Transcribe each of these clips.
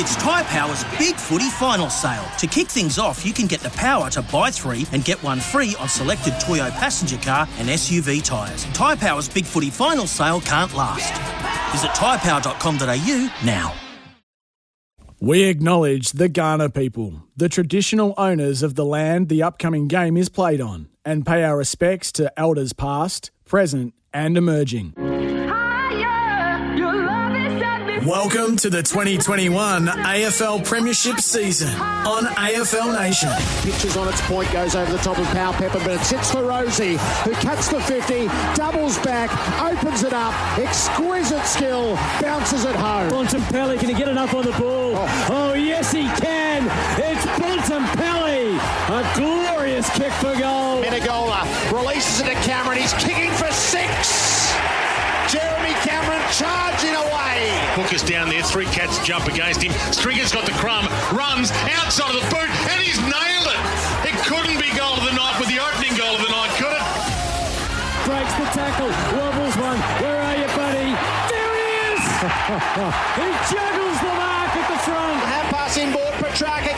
It's Tyre Power's Big Footy Final Sale. To kick things off, you can get the power to buy three and get one free on selected Toyo passenger car and SUV tyres. Tyre Power's Big Footy Final Sale can't last. Visit tyrepower.com.au now. We acknowledge the Kaurna people, the traditional owners of the land the upcoming game is played on, and pay our respects to elders past, present, and emerging. Welcome to the 2021 AFL Premiership season on AFL Nation. Pitches on its point, goes over the top of Powell-Pepper, but it sits for Rozee, who cuts the 50, doubles back, opens it up, exquisite skill, bounces it home. Bontempelli, can he get enough on the ball? Oh, oh yes, he can. It's Bontempelli. A glorious kick for goal. Menegola releases it to Cameron, he's kicking for six. Jeremy Cameron charging away. Hook is down there. Three cats jump against him. Stringer's got the crumb, runs outside of the boot, and he's nailed it. It couldn't be goal of the night with the opening goal of the night, could it? Breaks the tackle, wobbles one. Where are you, buddy? There he is. he juggles the mark at the front. Hand pass inboard, Petrarca,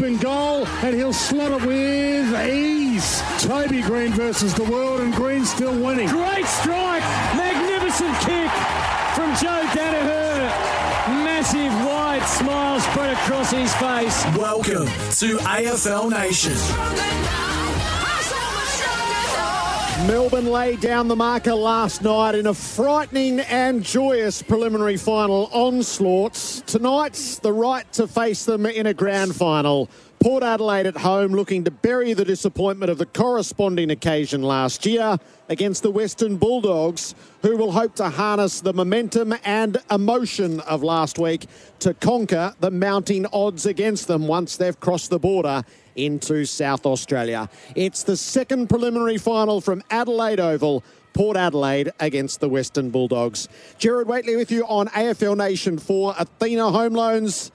open goal, and he'll slot it with ease. Toby Greene versus the world, and Greene still winning. Great strike. Magnificent kick from Joe Daniher. Massive wide smile spread across his face. Welcome to AFL Nation. Melbourne laid down the marker last night in a frightening and joyous preliminary final onslaughts. Tonight's the right to face them in a grand final. Port Adelaide at home looking to bury the disappointment of the corresponding occasion last year against the Western Bulldogs, who will hope to harness the momentum and emotion of last week to conquer the mounting odds against them once they've crossed the border into South Australia. It's the second preliminary final from Adelaide Oval. Port Adelaide against the Western Bulldogs. Jared Whateley with you on AFL Nation for Athena Home Loans.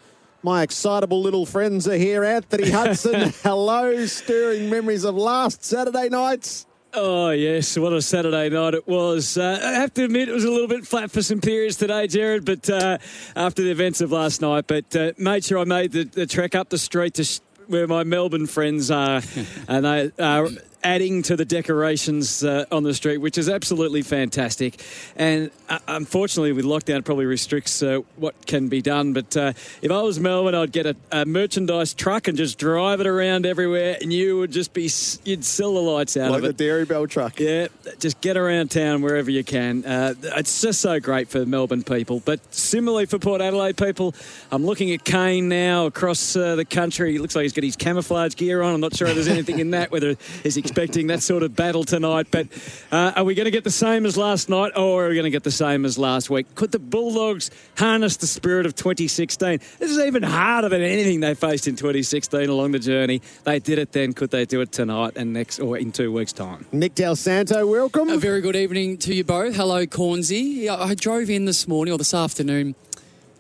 My excitable little friends are here. Anthony Hudson, hello, stirring memories of last Saturday nights. Oh, yes. What a Saturday night it was. Uh, I have to admit, it was a little bit flat for some periods today, Jared, but uh, after the events of last night. But uh, made sure I made the, the trek up the street to sh- where my Melbourne friends are, and they are adding to the decorations uh, on the street, which is absolutely fantastic. And uh, unfortunately, with lockdown, it probably restricts uh, what can be done. But uh, if I was Melbourne, I'd get a, a, merchandise truck and just drive it around everywhere, and you would just be you'd sell the lights out like of it. Like the Dairy Bell truck. Yeah, just get around town wherever you can. Uh, it's just so great for Melbourne people. But similarly for Port Adelaide people, I'm looking at Kane now across uh, the country. He looks like he's got his camouflage gear on. I'm not sure if there's anything in that, whether he's expecting that sort of battle tonight. But uh, are we going to get the same as last night, or are we going to get the same as last week? Could the Bulldogs harness the spirit of 2016? This is even harder than anything they faced in 2016 along the journey. They did it then. Could they do it tonight and next, or in two weeks' time? Nick Dal Santo, welcome. A very good evening to you both. Hello, Cornesy. I drove in this morning or this afternoon.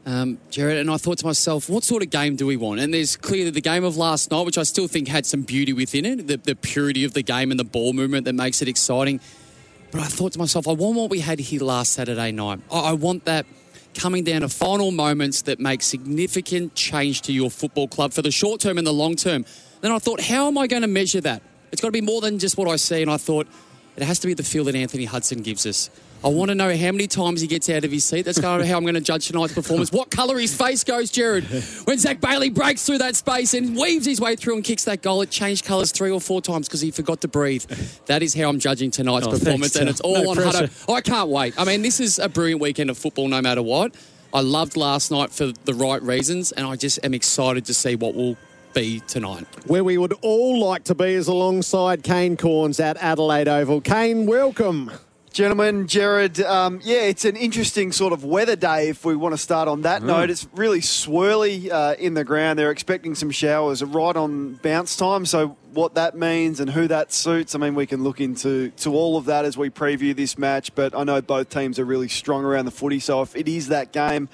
Um, Jared, and I thought to myself, what sort of game do we want? And there's clearly the game of last night, which I still think had some beauty within it, the, the purity of the game and the ball movement that makes it exciting. But I thought to myself, I want what we had here last Saturday night. I, I want that coming down to final moments that make significant change to your football club for the short term and the long term. Then I thought, how am I going to measure that? It's got to be more than just what I see. And I thought, it has to be the feel that Anthony Hudson gives us. I want to know how many times he gets out of his seat. That's kind of how I'm going to judge tonight's performance. What colour his face goes, Jared. When Zac Bailey breaks through that space and weaves his way through and kicks that goal, it changed colours three or four times because he forgot to breathe. That is how I'm judging tonight's Oh, performance, thanks, and it's all No on pressure. Hutto. I can't wait. I mean, this is a brilliant weekend of football, no matter what. I loved last night for the right reasons, and I just am excited to see what will be tonight. Where we would all like to be is alongside Kane Cornes at Adelaide Oval. Kane, welcome. Gentlemen, Jared, um, yeah, it's an interesting sort of weather day if we want to start on that mm. note. It's really swirly uh, in the ground. They're expecting some showers right on bounce time. So, what that means and who that suits, I mean, we can look into to all of that as we preview this match. But I know both teams are really strong around the footy. So, if it is that game,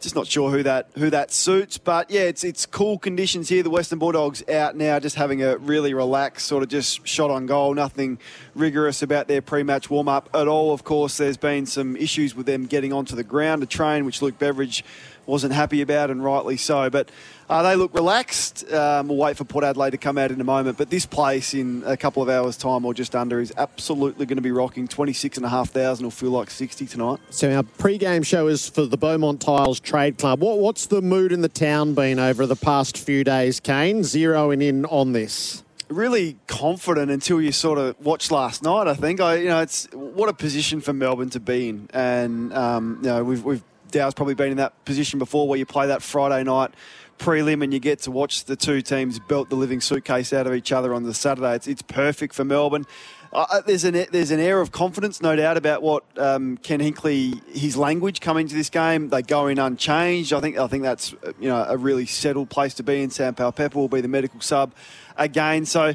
just not sure who that who that suits, but yeah, it's it's cool conditions here. The Western Bulldogs out now, just having a really relaxed sort of just shot on goal. Nothing rigorous about their pre-match warm up at all. Of course, there's been some issues with them getting onto the ground to train, which Luke Beveridge wasn't happy about, and rightly so. But uh, they look relaxed. Um, we'll wait for Port Adelaide to come out in a moment. But this place in a couple of hours' time or just under is absolutely going to be rocking. 26,500 will feel like 60 tonight. So our pre-game show is for the Beaumont Tiles Trade Club. What, what's the mood in the town been over the past few days, Kane? Zeroing in on this really confident until you sort of watched last night. I think I, you know, it's what a position for Melbourne to be in, and um, you know, we've we've Dow's probably been in that position before where you play that Friday night prelim and you get to watch the two teams belt the living suitcase out of each other on the Saturday. It's, it's perfect for Melbourne. Uh, there's an there's an air of confidence, no doubt, about what um, Ken Hinkley his language coming to this game. They go in unchanged. I think I think that's you know a really settled place to be in. Sam Powell-Pepper will be the medical sub again, so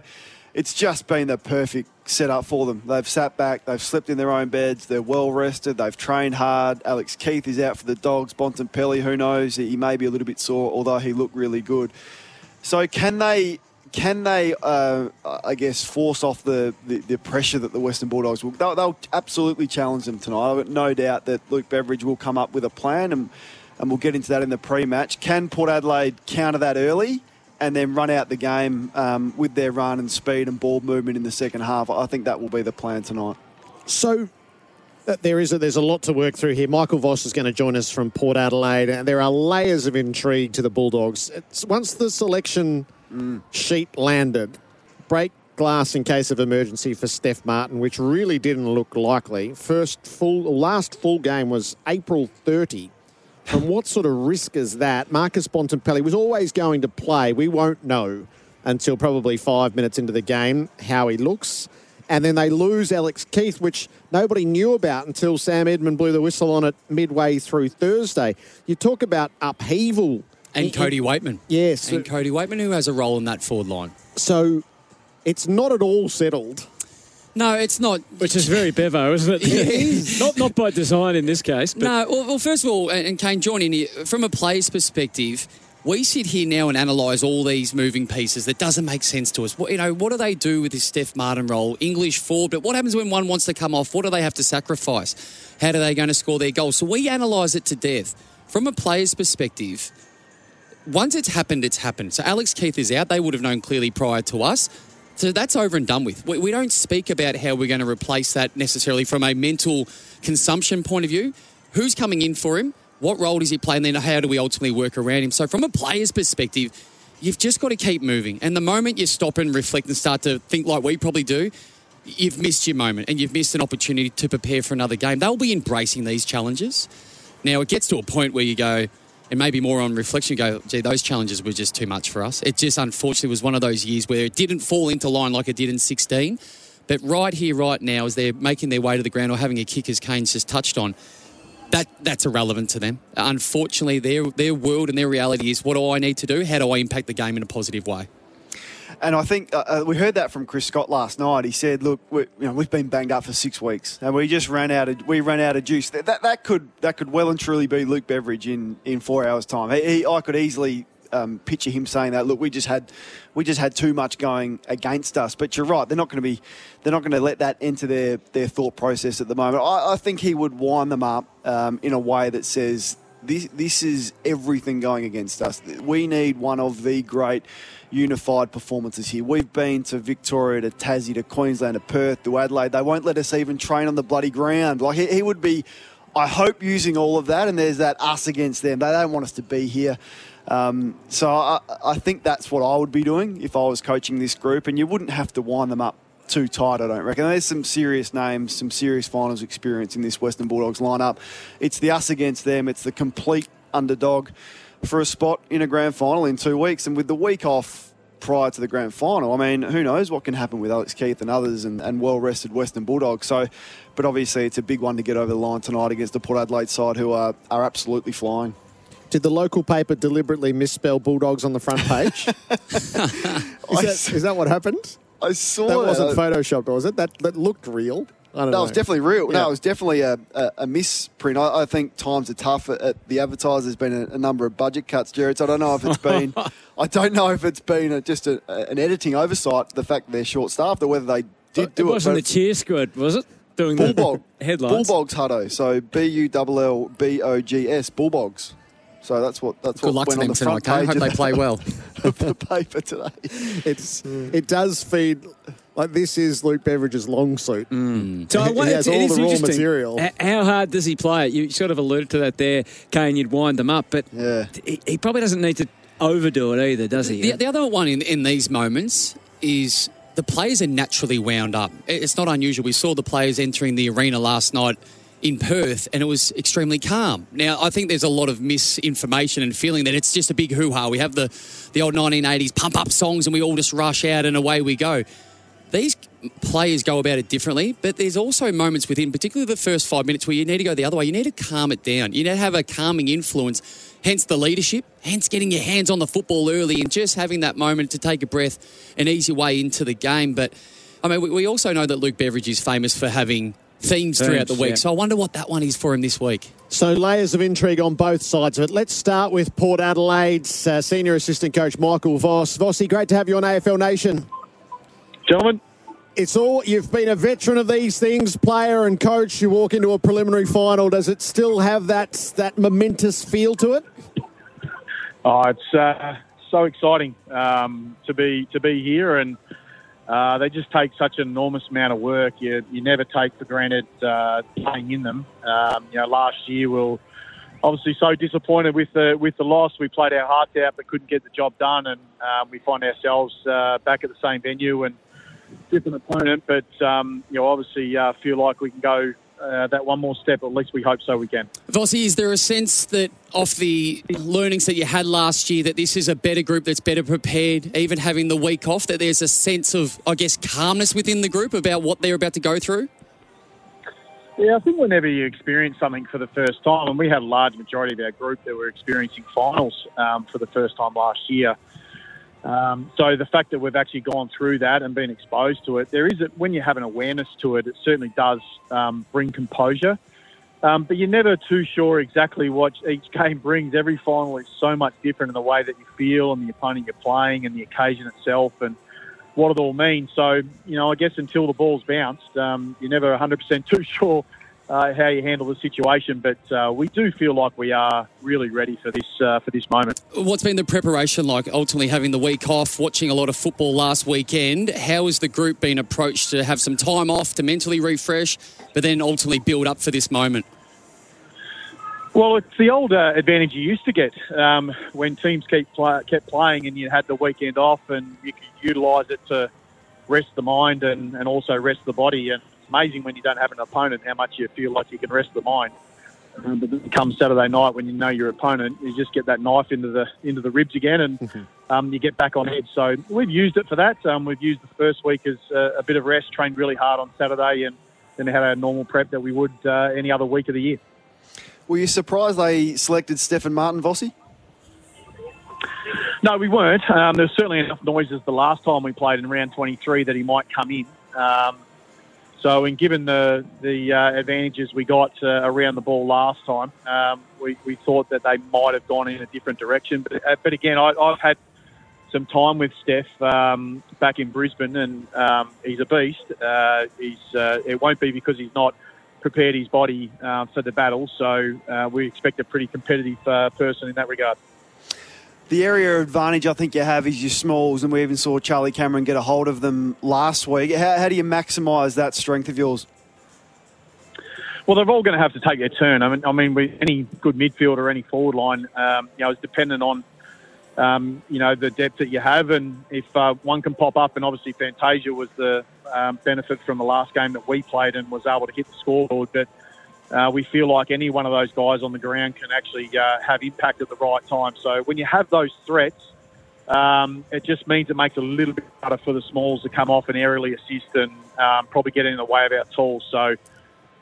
it's just been the perfect set up for them. They've sat back, they've slept in their own beds, they're well rested, they've trained hard. Alex Keath is out for the Dogs. Bontempelli, who knows, he may be a little bit sore, although he looked really good. So can they? Can they, uh, I guess, force off the, the, the, pressure that the Western Bulldogs will? They'll, they'll absolutely challenge them tonight. I've got no doubt that Luke Beveridge will come up with a plan, and, and we'll get into that in the pre-match. Can Port Adelaide counter that early? And then run out the game um, with their run and speed and ball movement in the second half. I think that will be the plan tonight. So uh, there is a, there's a lot to work through here. Michael Voss is going to join us from Port Adelaide, and there are layers of intrigue to the Bulldogs. It's, once the selection mm. sheet landed, break glass in case of emergency for Stef Martin, which really didn't look likely. First full, last full game was April 30 from what sort of risk is that? Marcus Bontempelli was always going to play. We won't know until probably five minutes into the game how he looks. And then they lose Alex Keath, which nobody knew about until Sam Edmund blew the whistle on it midway through Thursday. You talk about upheaval. And Cody Weightman. Yes. And Cody Weightman, who has a role in that forward line. So it's not at all settled. No, it's not. Which is very Bevo, isn't it? not not by design in this case. But. No, well, well, first of all, and Kane, join in here, from a player's perspective, we sit here now and analyse all these moving pieces that doesn't make sense to us. What, you know, what do they do with this Stef Martin role? English forward, but what happens when one wants to come off? What do they have to sacrifice? How are they going to score their goals? So we analyse it to death. From a player's perspective, once it's happened, it's happened. So Alex Keath is out. They would have known clearly prior to us. So that's over and done with. We, we don't speak about how we're going to replace that necessarily from a mental consumption point of view. Who's coming in for him? What role does he play? And then how do we ultimately work around him? So, from a player's perspective, you've just got to keep moving. And the moment you stop and reflect and start to think like we probably do, you've missed your moment and you've missed an opportunity to prepare for another game. They'll be embracing these challenges. Now, it gets to a point where you go, and maybe more on reflection, go, gee, those challenges were just too much for us. It just unfortunately was one of those years where it didn't fall into line like it did in 16. But right here, right now, as they're making their way to the ground or having a kick, as Kane's just touched on, that that's irrelevant to them. Unfortunately, their their world and their reality is what do I need to do? How do I impact the game in a positive way? And I think uh, uh, we heard that from Chris Scott last night. He said, "Look, we, you know, we've been banged up for six weeks, and we just ran out of we ran out of juice. That, that, that could that could well and truly be Luke Beveridge in, in four hours' time. He, he, I could easily um, picture him saying that. Look, we just had we just had too much going against us. But you're right; they're not going to be they're not going to let that enter their their thought process at the moment. I, I think he would wind them up um, in a way that says this this is everything going against us. We need one of the great unified performances here. We've been to Victoria, to Tassie, to Queensland, to Perth, to Adelaide. They won't let us even train on the bloody ground. Like he, he would be, I hope, using all of that. And there's that us against them. They don't want us to be here. Um, so I, I think that's what I would be doing if I was coaching this group. And you wouldn't have to wind them up too tight, I don't reckon. There's some serious names, some serious finals experience in this Western Bulldogs lineup. It's the us against them, it's the complete underdog for a spot in a grand final in two weeks. And with the week off, prior to the grand final. I mean, who knows what can happen with Alex Keath and others and, and well rested Western Bulldogs. So, but obviously, it's a big one to get over the line tonight against the Port Adelaide side, who are, are absolutely flying. Did the local paper deliberately misspell Bulldogs on the front page? is, that, is that what happened? I saw That wasn't uh, photoshopped, was it? That that looked real. I don't know. That know. was definitely real. Yeah. No, it was definitely a, a, a misprint. I, I think times are tough at, at the advertisers. There's been a, a number of budget cuts, Jared. So I don't know if it's been, I don't know if it's been a, just a, an editing oversight. The fact that they're short staffed, or whether they did it do it. wasn't the cheer squad, was it? Doing Bulldog the headlines. Bullbogs Hutto. So B U L L B O G S Bullbogs. So that's what that's Good luck what to went them on the tonight, front Kane. page Hope they play well. the, paper today. It's it does feed like this is Luke Beveridge's long suit. Mm. So I He wonder- has it all is the raw material. How hard does he play it? You sort of alluded to that there, Kane. You'd wind them up, but Yeah. he, he probably doesn't need to overdo it either, does he? The, the other one in, in these moments is the players are naturally wound up. It's not unusual. We saw the players entering the arena last night in Perth and it was extremely calm. Now, I think there's a lot of misinformation and feeling that it's just a big hoo ha. We have the, the old 1980s pump up songs and we all just rush out and away we go. These players go about it differently, but there's also moments within, particularly the first five minutes, where you need to go the other way. You need to calm it down. You need to have a calming influence, hence the leadership, hence getting your hands on the football early and just having that moment to take a breath and ease your way into the game. But I mean, we, we also know that Luke Beveridge is famous for having themes throughout the week. yeah. So I wonder what that one is for him this week. So layers of intrigue on both sides of it. Let's start with Port Adelaide's uh, senior assistant coach Michael Voss. Vossi, great to have you on AFL Nation. Gentlemen, It's all you've been a veteran of these things, player and coach. You walk into a preliminary final. Does it still have that that momentous feel to it? oh, it's uh, so exciting um, to be to be here, and uh, they just take such an enormous amount of work. You you never take for granted uh, playing in them. Um, you know, last year we'll obviously so disappointed with the with the loss. We played our hearts out, but couldn't get the job done, and um, we find ourselves uh, back at the same venue and different opponent. But um, you know, obviously uh, feel like we can go. Uh, that one more step, at least we hope so we can. Vossi, is there a sense that off the learnings that you had last year, that this is a better group that's better prepared, even having the week off, that there's a sense of, I guess, calmness within the group about what they're about to go through? Yeah, I think whenever you experience something for the first time, and we had a large majority of our group that were experiencing finals um, for the first time last year. Um, so the fact that we've actually gone through that and been exposed to it, there is a, when you have an awareness to it, it certainly does um, bring composure. Um, but you're never too sure exactly what each game brings. Every final is so much different in the way that you feel and the opponent you're playing and the occasion itself and what it all means. So, you know, I guess until the ball's bounced, um, you're never 100% too sure uh, how you handle the situation. But uh, we do feel like we are really ready for this uh, for this moment. What's been the preparation like? Ultimately, having the week off, watching a lot of football last weekend. How has the group been approached to have some time off to mentally refresh, but then ultimately build up for this moment? Well, it's the old uh, advantage you used to get um, when teams keep play, kept playing and you had the weekend off and you could utilise it to rest the mind and, and also rest the body. And amazing when you don't have an opponent how much you feel like you can rest the mind. Um, but then come Saturday night when you know your opponent, you just get that knife into the into the ribs again, and um, you get back on edge. So we've used it for that. Um, we've used the first week as a, a bit of rest, trained really hard on Saturday, and then had our normal prep that we would uh, any other week of the year. Were you surprised they selected Stefan Martin Vossi? No, we weren't. Um, there was certainly enough noises the last time we played in round 23 that he might come in. Um, so, and given the the uh, advantages we got uh, around the ball last time, um, we, we thought that they might have gone in a different direction. But, uh, but again, I, I've had some time with Stef um, back in Brisbane, and um, he's a beast. Uh, he's uh, it won't be because he's not prepared his body uh, for the battle. So we expect a pretty competitive person in that regard. The area of advantage I think you have is your smalls, and we even saw Charlie Cameron get a hold of them last week. How, how do you maximise that strength of yours? Well, they're all going to have to take their turn. I mean, I mean, we, any good midfield or any forward line, um, you know, is dependent on, um, you know, the depth that you have, and if uh, one can pop up, and obviously Fantasia was the um, benefit from the last game that we played and was able to hit the scoreboard, but. Uh, we feel like any one of those guys on the ground can actually uh, have impact at the right time. So when you have those threats, um, it just means it makes it a little bit harder for the smalls to come off and aerially assist and um, probably get in the way of our tools. So,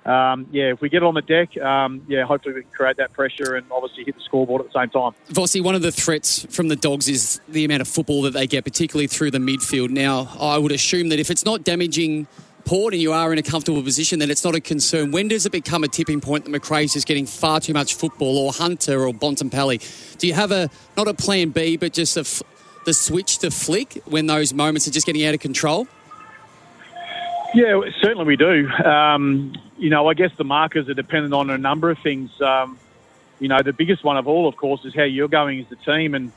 um, yeah, if we get on the deck, um, yeah, hopefully we can create that pressure and obviously hit the scoreboard at the same time. Vossi, one of the threats from the Dogs is the amount of football that they get, particularly through the midfield. Now, I would assume that if it's not damaging Port and you are in a comfortable position, then it's not a concern. When does it become a tipping point that Macrae's is getting far too much football, or Hunter, or Bontempelli? Do you have a not a plan B, but just a the switch to flick when those moments are just getting out of control? Yeah, certainly we do. Um, you know, I guess the markers are dependent on a number of things. Um, you know, the biggest one of all, of course, is how you're going as a team, and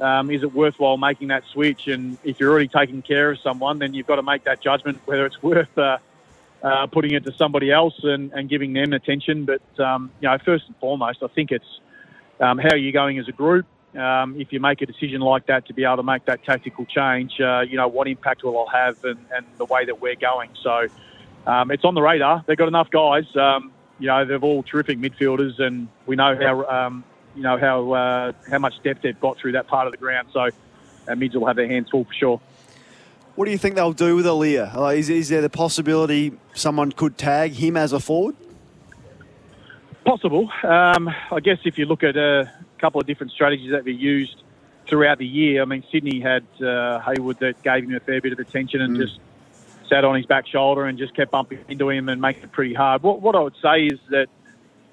um, is it worthwhile making that switch? And if you're already taking care of someone, then you've got to make that judgment whether it's worth uh, uh, putting it to somebody else and, and giving them attention. But um, you know, first and foremost, I think it's um, how are you going as a group. Um, if you make a decision like that to be able to make that tactical change, uh, you know what impact will it have and, and the way that we're going. So um, it's on the radar. They've got enough guys. Um, you know, they're all terrific midfielders, and we know how you know how uh, how much depth they've got through that part of the ground. So our mids will have their hands full for sure. What do you think they'll do with Aliir? Uh, is, is there the possibility someone could tag him as a forward? Possible. Um, I guess if you look at a couple of different strategies that we used throughout the year, I mean, Sydney had uh, Hayward that gave him a fair bit of attention and mm. just sat on his back shoulder and just kept bumping into him and making it pretty hard. What, what I would say is that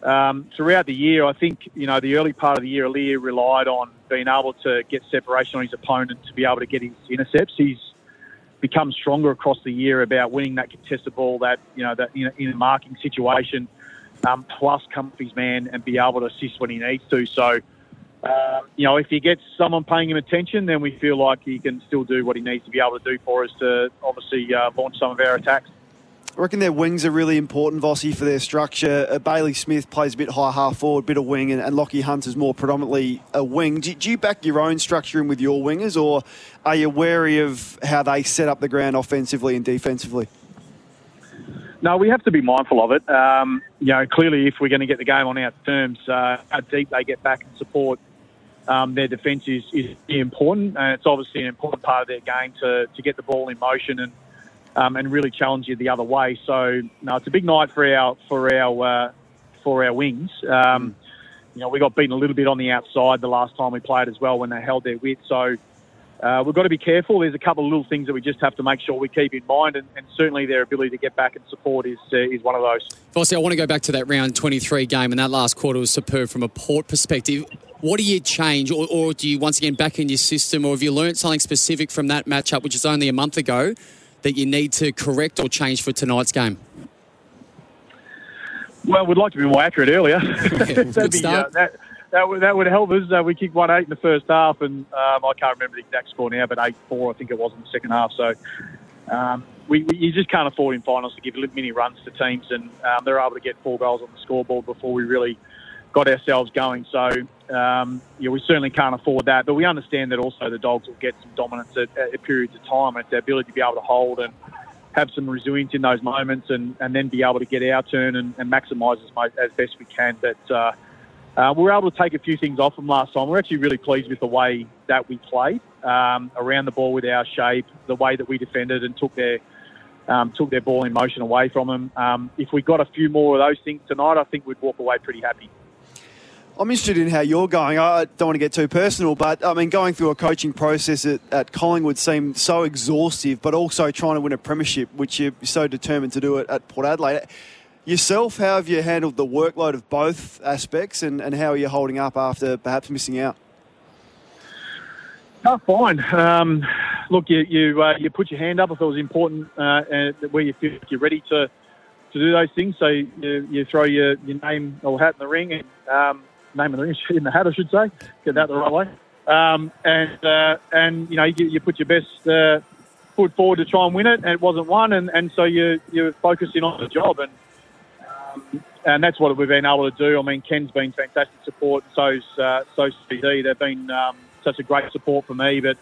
um, throughout the year, I think, you know, the early part of the year, Aliir relied on being able to get separation on his opponent to be able to get his intercepts. He's become stronger across the year about winning that contested ball, that, you know, that in a, in a marking situation um, plus come up his man and be able to assist when he needs to. So, uh, you know, if he gets someone paying him attention, then we feel like he can still do what he needs to be able to do for us to obviously uh, launch some of our attacks. I reckon their wings are really important, Vossi, for their structure. Uh, Bailey Smith plays a bit high half forward, bit of wing, and, and Lockie Hunt is more predominantly a wing. Do, do, you back your own structure in with your wingers, or are you wary of how they set up the ground offensively and defensively? No, we have to be mindful of it. Um, you know, clearly, if we're going to get the game on our terms, uh, how deep they get back and support um, their defence is, is important, and it's obviously an important part of their game to, to get the ball in motion and um, and really challenge you the other way. So, no, it's a big night for our for our uh, for our wings. Um, you know, we got beaten a little bit on the outside the last time we played as well when they held their width. So uh, we've got to be careful. There's a couple of little things that we just have to make sure we keep in mind, and, and certainly their ability to get back and support is uh, is one of those. Vossi, I want to go back to that round 23 game, and that last quarter was superb from a Port perspective. What do you change, or, or do you once again back in your system, or have you learned something specific from that matchup, which is only a month ago, that you need to correct or change for tonight's game? Well, we'd like to be more accurate earlier. Yeah, That'd be, uh, that, that would that would help us. Uh, we kicked one eight in the first half, and um, I can't remember the exact score now, but eight four I think it was in the second half. So um, we, we, you just can't afford in finals to give many runs to teams, and um, they're able to get four goals on the scoreboard before we really got ourselves going. So um, yeah, we certainly can't afford that, but we understand that also the Dogs will get some dominance at, at periods of time. It's their ability to be able to hold and have some resilience in those moments, and, and then be able to get our turn and, and maximise as, as best we can. But uh, uh, we were able to take a few things off them last time. We're actually really pleased with the way that we played um, around the ball with our shape, the way that we defended and took their um, took their ball in motion away from them. Um, if we got a few more of those things tonight, I think we'd walk away pretty happy. I'm interested in how you're going. I don't want to get too personal, but I mean, going through a coaching process at, at Collingwood seemed so exhaustive, but also trying to win a premiership, which you're so determined to do it at Port Adelaide. Yourself, how have you handled the workload of both aspects and, and how are you holding up after perhaps missing out? Oh, fine. Um, look, you you, uh, you put your hand up if it was important, uh, where you feel you're ready to to do those things. So you, you throw your, your name or hat in the ring, and um, name in the ring in the hat, I should say, get that the right way. Um, and uh, and you know you, you put your best uh, foot forward to try and win it, and it wasn't won, and, and so you you're focusing on the job, and um, and that's what we've been able to do. I mean, Ken's been fantastic support, so's uh, so's CD. They've been um, such a great support for me, but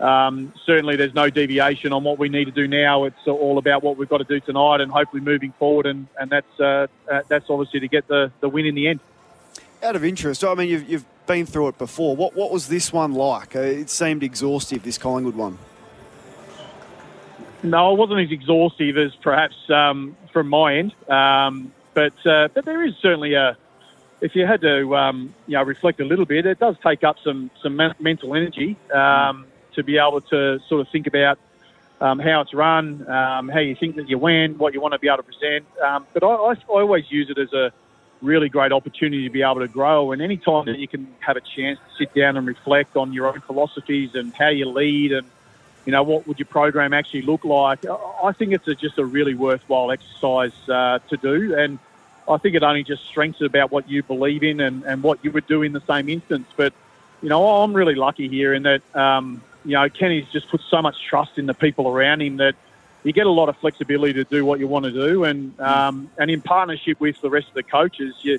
um, certainly there's no deviation on what we need to do now. It's all about what we've got to do tonight, and hopefully moving forward, and and that's uh, uh, that's obviously to get the the win in the end. Out of interest, I mean, you've, you've been through it before. What what was this one like? Uh, it seemed exhaustive. This Collingwood one. No, it wasn't as exhaustive as perhaps um, from my end, um, but uh, but there is certainly a. If you had to, um, you know, reflect a little bit, it does take up some some mental energy um, to be able to sort of think about um, how it's run, um, how you think that you win, what you want to be able to present. But I, I, I always use it as a really great opportunity to be able to grow. And any time that you can have a chance to sit down and reflect on your own philosophies and how you lead and you know what would your program actually look like, I- think it's a, just a really worthwhile exercise uh, to do. And I think it only just strengthens about what you believe in and, and what you would do in the same instance. But you know, I'm really lucky here in that um, you know Kenny's just put so much trust in the people around him that you get a lot of flexibility to do what you want to do, and um, and in partnership with the rest of the coaches, you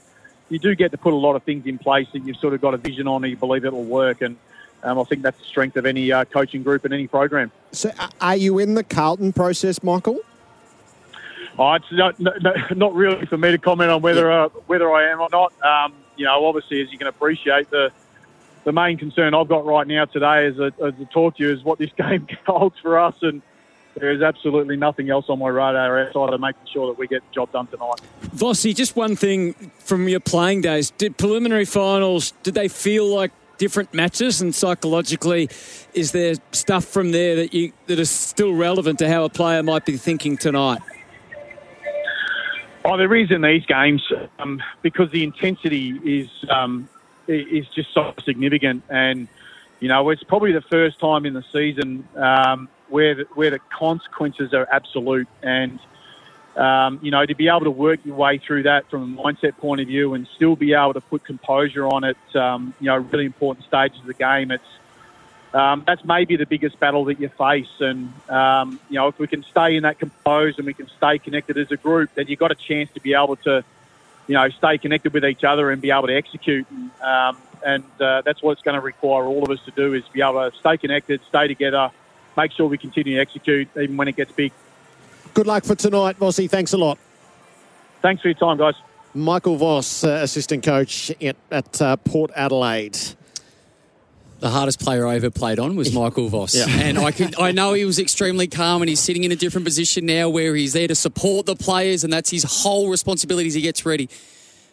you do get to put a lot of things in place that you've sort of got a vision on and you believe it'll work, and um, I think that's the strength of any uh, coaching group and any program. So, are you in the Carlton process, Michael? Oh, it's not, no, no, not really for me to comment on whether uh, whether I am or not. Um, you know, obviously, as you can appreciate, the the main concern I've got right now today, as a, as a talk to you, is what this game holds for us, and there is absolutely nothing else on my radar outside of making sure that we get the job done tonight. Vossi, just one thing from your playing days. Did preliminary finals, did they feel like different matches and psychologically is there stuff from there that you that is still relevant to how a player might be thinking tonight? Oh, there is in these games um, because the intensity is um, is just so significant, and you know it's probably the first time in the season um, where the, where the consequences are absolute, and um, you know to be able to work your way through that from a mindset point of view and still be able to put composure on it, um, you know, really important stages of the game. It's um, that's maybe the biggest battle that you face. And, um, you know, if we can stay in that composed and we can stay connected as a group, then you've got a chance to be able to, you know, stay connected with each other and be able to execute. And, um, and uh, that's what it's going to require all of us to do is be able to stay connected, stay together, make sure we continue to execute even when it gets big. Good luck for tonight, Vossi. Thanks a lot. Thanks for your time, guys. Michael Voss, uh, assistant coach at, at uh, Port Adelaide. The hardest player I ever played on was Michael Voss, Yeah. and I could I know he was extremely calm, and he's sitting in a different position now where he's there to support the players, and that's his whole responsibility as he gets ready.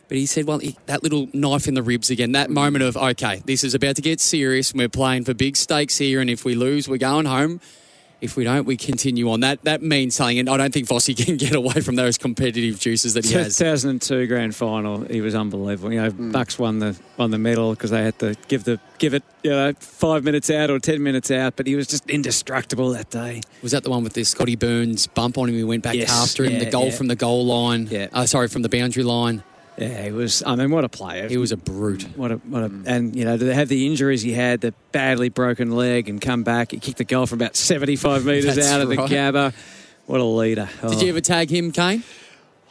But he said, well, he, that little knife in the ribs again, that moment of, okay, this is about to get serious. and We're playing for big stakes here, and if we lose, we're going home. If we don't, we continue on. That that means something, and I don't think Vossi can get away from those competitive juices that he has. 2002 grand final, he was unbelievable. You know, Bucks won the won the medal because they had to give the give it you know five minutes out or ten minutes out, but he was just indestructible that day. Was that the one with the Scotty Burns bump on him? He went back Yes, after him, yeah, the goal yeah. from the goal line. Yeah. Uh, sorry, from the boundary line. Yeah, he was. I mean, what a player! He was a brute. What a what a mm. and you know to have the injuries he had, the badly broken leg, and come back. He kicked the goal from about seventy five metres out of the right. Gabba. What a leader! Did Oh. you ever tag him, Kane?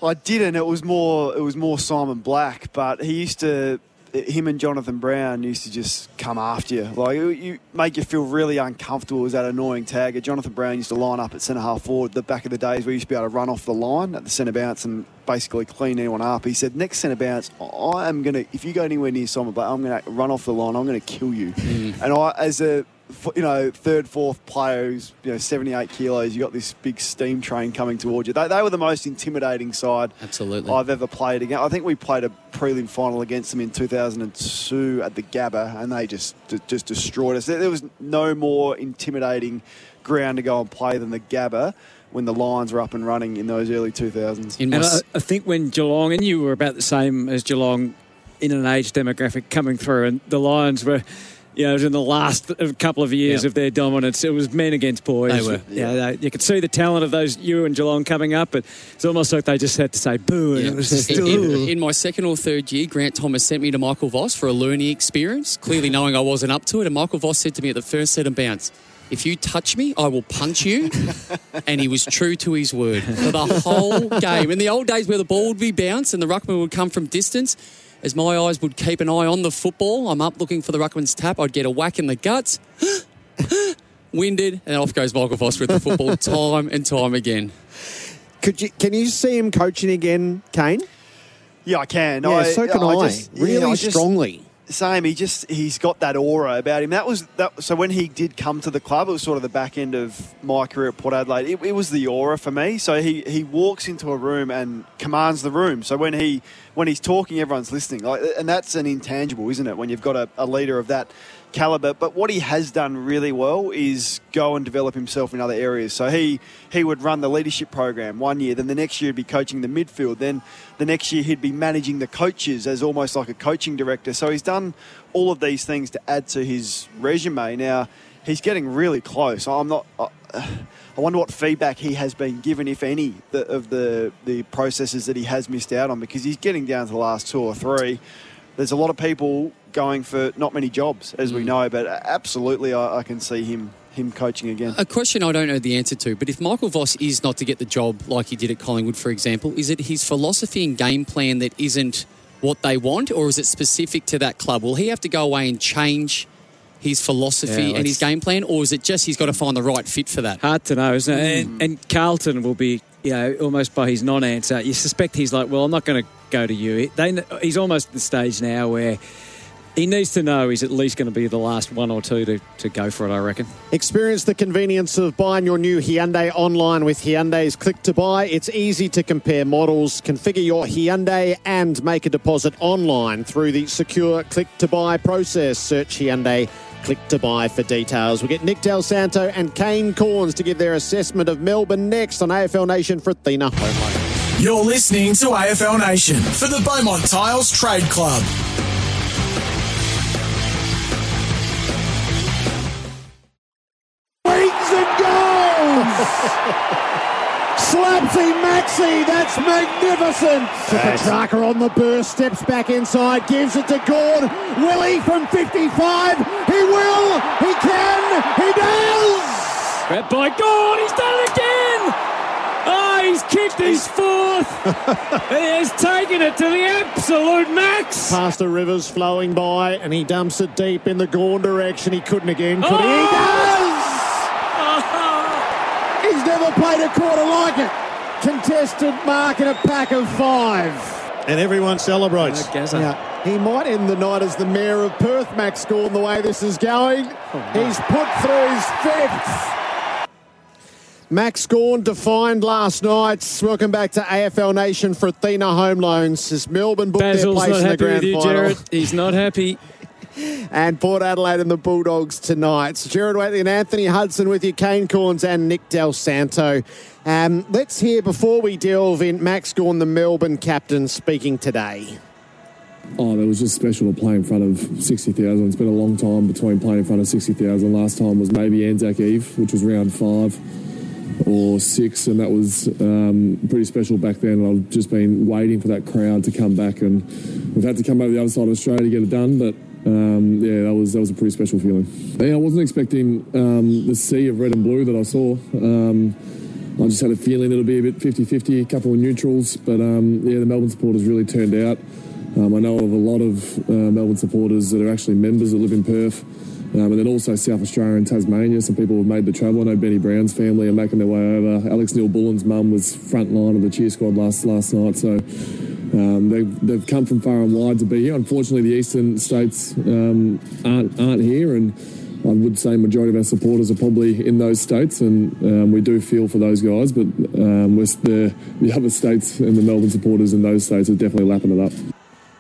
I didn't. It was more. It was more Simon Black, but he used to. Him and Jonathan Brown used to just come after you. Like you, make you feel really uncomfortable. It was that annoying tagger. Jonathan Brown used to line up at centre half forward. The back of the days we used to be able to run off the line at the centre bounce and basically clean anyone up. He said, "Next centre bounce, I am gonna. If you go anywhere near Simon Black, I'm gonna run off the line. I'm gonna kill you." Mm. And I, as a you know, third, fourth player who's, you know, 78 kilos, you got this big steam train coming towards you. They, they were the most intimidating side Absolutely. I've ever played against. I think we played a prelim final against them in 2002 at the Gabba, and they just just destroyed us. There there was no more intimidating ground to go and play than the Gabba when the Lions were up and running in those early 2000s. In my, And I, s- I think when Geelong, and you were about the same as Geelong in an age demographic coming through, and the Lions were, you know, it was in the last uh, couple of years Yeah. of their dominance. It was men against boys. They were. Yeah, they, you could see the talent of those you and Geelong coming up, but it's almost like they just had to say boo, and Yeah. it was just. in, in- in my second or third year, Grant Thomas sent me to Michael Voss for a learning experience, clearly knowing I wasn't up to it. And Michael Voss said to me at the first set of bounce, if you touch me, I will punch you. and he was true to his word for the whole game. In the old days where the ball would be bounced and the ruckman would come from distance, as my eyes would keep an eye on the football, I'm up looking for the ruckman's tap, I'd get a whack in the guts. Winded, and off goes Michael Voss with the football time and time again. Could you? Can you see him coaching again, Kane? Yeah, I can. Yeah, I, so can I. just- yeah, really I just- strongly. same. He just he's got that aura about him. That was that. So when he did come to the club, it was sort of the back end of my career at Port Adelaide. It, it was the aura for me. So he he walks into a room and commands the room. So when he when he's talking, everyone's listening. Like, and that's an intangible, isn't it? When you've got a, a leader of that caliber. But what he has done really well is go and develop himself in other areas. So he he would run the leadership program one year, then the next year he'd be coaching the midfield, then the next year he'd be managing the coaches as almost like a coaching director. So he's done all of these things to add to his resume. Now he's getting really close. I'm not. I wonder what feedback he has been given, if any, the, of the the processes that he has missed out on, because he's getting down to the last two or three. There's a lot of people going for not many jobs, as we hmm. know, but absolutely, I, I can see him him coaching again. A question I don't know the answer to, but if Michael Voss is not to get the job like he did at Collingwood, for example, is it his philosophy and game plan that isn't what they want, or is it specific to that club? Will he have to go away and change his philosophy Yeah, and his game plan, or is it just he's got to find the right fit for that? Hard to know, isn't it? Mm. And, and Carlton will be, you know, almost by his non-answer, you suspect he's like, well, I'm not going to go to you. They, he's almost at the stage now where he needs to know he's at least going to be the last one or two to, to go for it, I reckon. Experience the convenience of buying your new Hyundai online with Hyundai's Click to Buy. It's easy to compare models, configure your Hyundai, and make a deposit online through the secure Click to Buy process. Search Hyundai Click to Buy for details. We get Nick Dal Santo and Kane Cornes to give their assessment of Melbourne next on AFL Nation for Athena. You're listening to AFL Nation for the Beaumont Tiles Trade Club. Maxi, that's magnificent. Petrarca on the burst, steps back inside, gives it to Gord. Willie from 55. He will, he can, he does! Grabbed by God, he's done it again! Oh, he's kicked his fourth! he has taken it to the absolute max! Past the rivers flowing by, and he dumps it deep in the Gawn direction. He couldn't again, could he? He oh! does! Ah. He's never played a quarter like it. Contested mark in a pack of five. And everyone celebrates. Oh, Gazza. Now, he might end the night as the mayor of Perth, Max Gawn, the way this is going. Oh, He's put through his fifth. Max Gawn defined last night. Welcome back to AFL Nation for Athena Home Loans. As Melbourne booked Basil's their place not in the happy grand with you, final. Jared. He's not happy. and Port Adelaide and the Bulldogs tonight. So Jared Whateley and Anthony Hudson with you, Kane Cornes and Nick Dal Santo. Um, let's hear before we delve in Max Gawn, the Melbourne captain, speaking today. Oh, it was just special to play in front of 60,000. It's been a long time between playing in front of 60,000. Last time was maybe Anzac Eve, which was round five or six, and that was um, pretty special back then. And I've just been waiting for that crowd to come back, and we've had to come over the other side of Australia to get it done. But um, yeah, that was that was a pretty special feeling. Yeah, I wasn't expecting um, the sea of red and blue that I saw. Um, I just had a feeling it'll be a bit 50-50, a couple of neutrals, but um, yeah, the Melbourne supporters really turned out. Um, I know of a lot of uh, Melbourne supporters that are actually members that live in Perth, um, and then also South Australia and Tasmania. Some people have made the travel. I know Benny Brown's family are making their way over. Alex Neal-Bullen's mum was front line of the cheer squad last last night, so um, they've, they've come from far and wide to be here. Unfortunately, the eastern states um, aren't aren't here, and I would say majority of our supporters are probably in those states, and um, we do feel for those guys. But um, the the other states and the Melbourne supporters in those states are definitely lapping it up.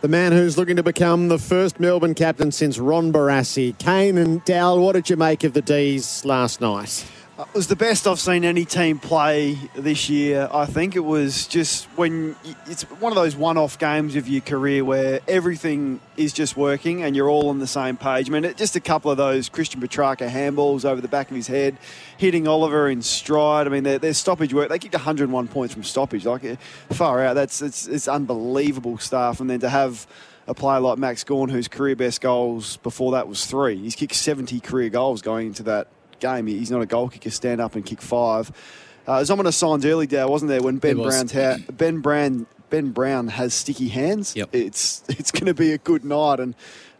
The man who's looking to become the first Melbourne captain since Ron Barassi. Kane and Dal, what did you make of the D's last night? It was the best I've seen any team play this year. I think it was just when it's one of those one-off games of your career where everything is just working and you're all on the same page. I mean, just a couple of those Christian Petrarca handballs over the back of his head, hitting Oliver in stride. I mean, their, their stoppage work. They kicked 101 points from stoppage. Like eh, far out. That's it's, it's unbelievable stuff. And then to have a player like Max Gawn, whose career best goals before that was three. He's kicked 70 career goals going into that game. He's not a goal kicker. Stand up and kick five. Uh, ominous signs early, Dal, wasn't there, when Ben Brown's ha- Ben Brown Ben Brown has sticky hands. Yep. It's it's going to be a good night, and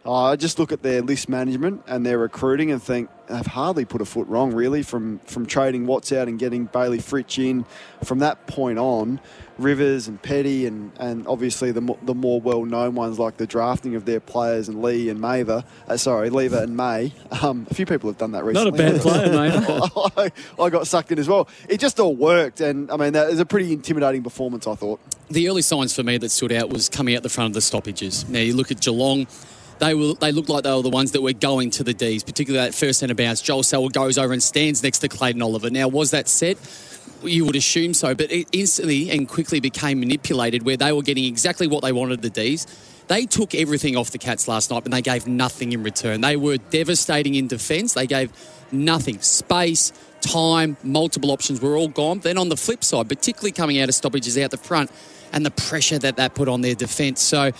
I just look at their list management and their recruiting and think they've hardly put a foot wrong, really, from, from trading Watts out and getting Bailey Fritsch in. From that point on, Rivers and Petty and, and obviously the, mo- the more well-known ones like the drafting of their players and Lee and Maver, uh, sorry, Lever and May. Um, a few people have done that recently. Not a bad player, Maver. I, I got sucked in as well. It just all worked, and I mean that was a pretty intimidating performance. I thought. The early signs for me that stood out was coming out the front of the stoppages. Now you look at Geelong. They were, they looked like they were the ones that were going to the D's, particularly that first centre bounce. Joel Selwood goes over and stands next to Clayton Oliver. Now, was that set? You would assume so, but it instantly and quickly became manipulated where they were getting exactly what they wanted the D's. They took everything off the Cats last night, but they gave nothing in return. They were devastating in defence. They gave nothing. Space, time, multiple options were all gone. Then on the flip side, particularly coming out of stoppages out the front, and the pressure that that put on their defence. So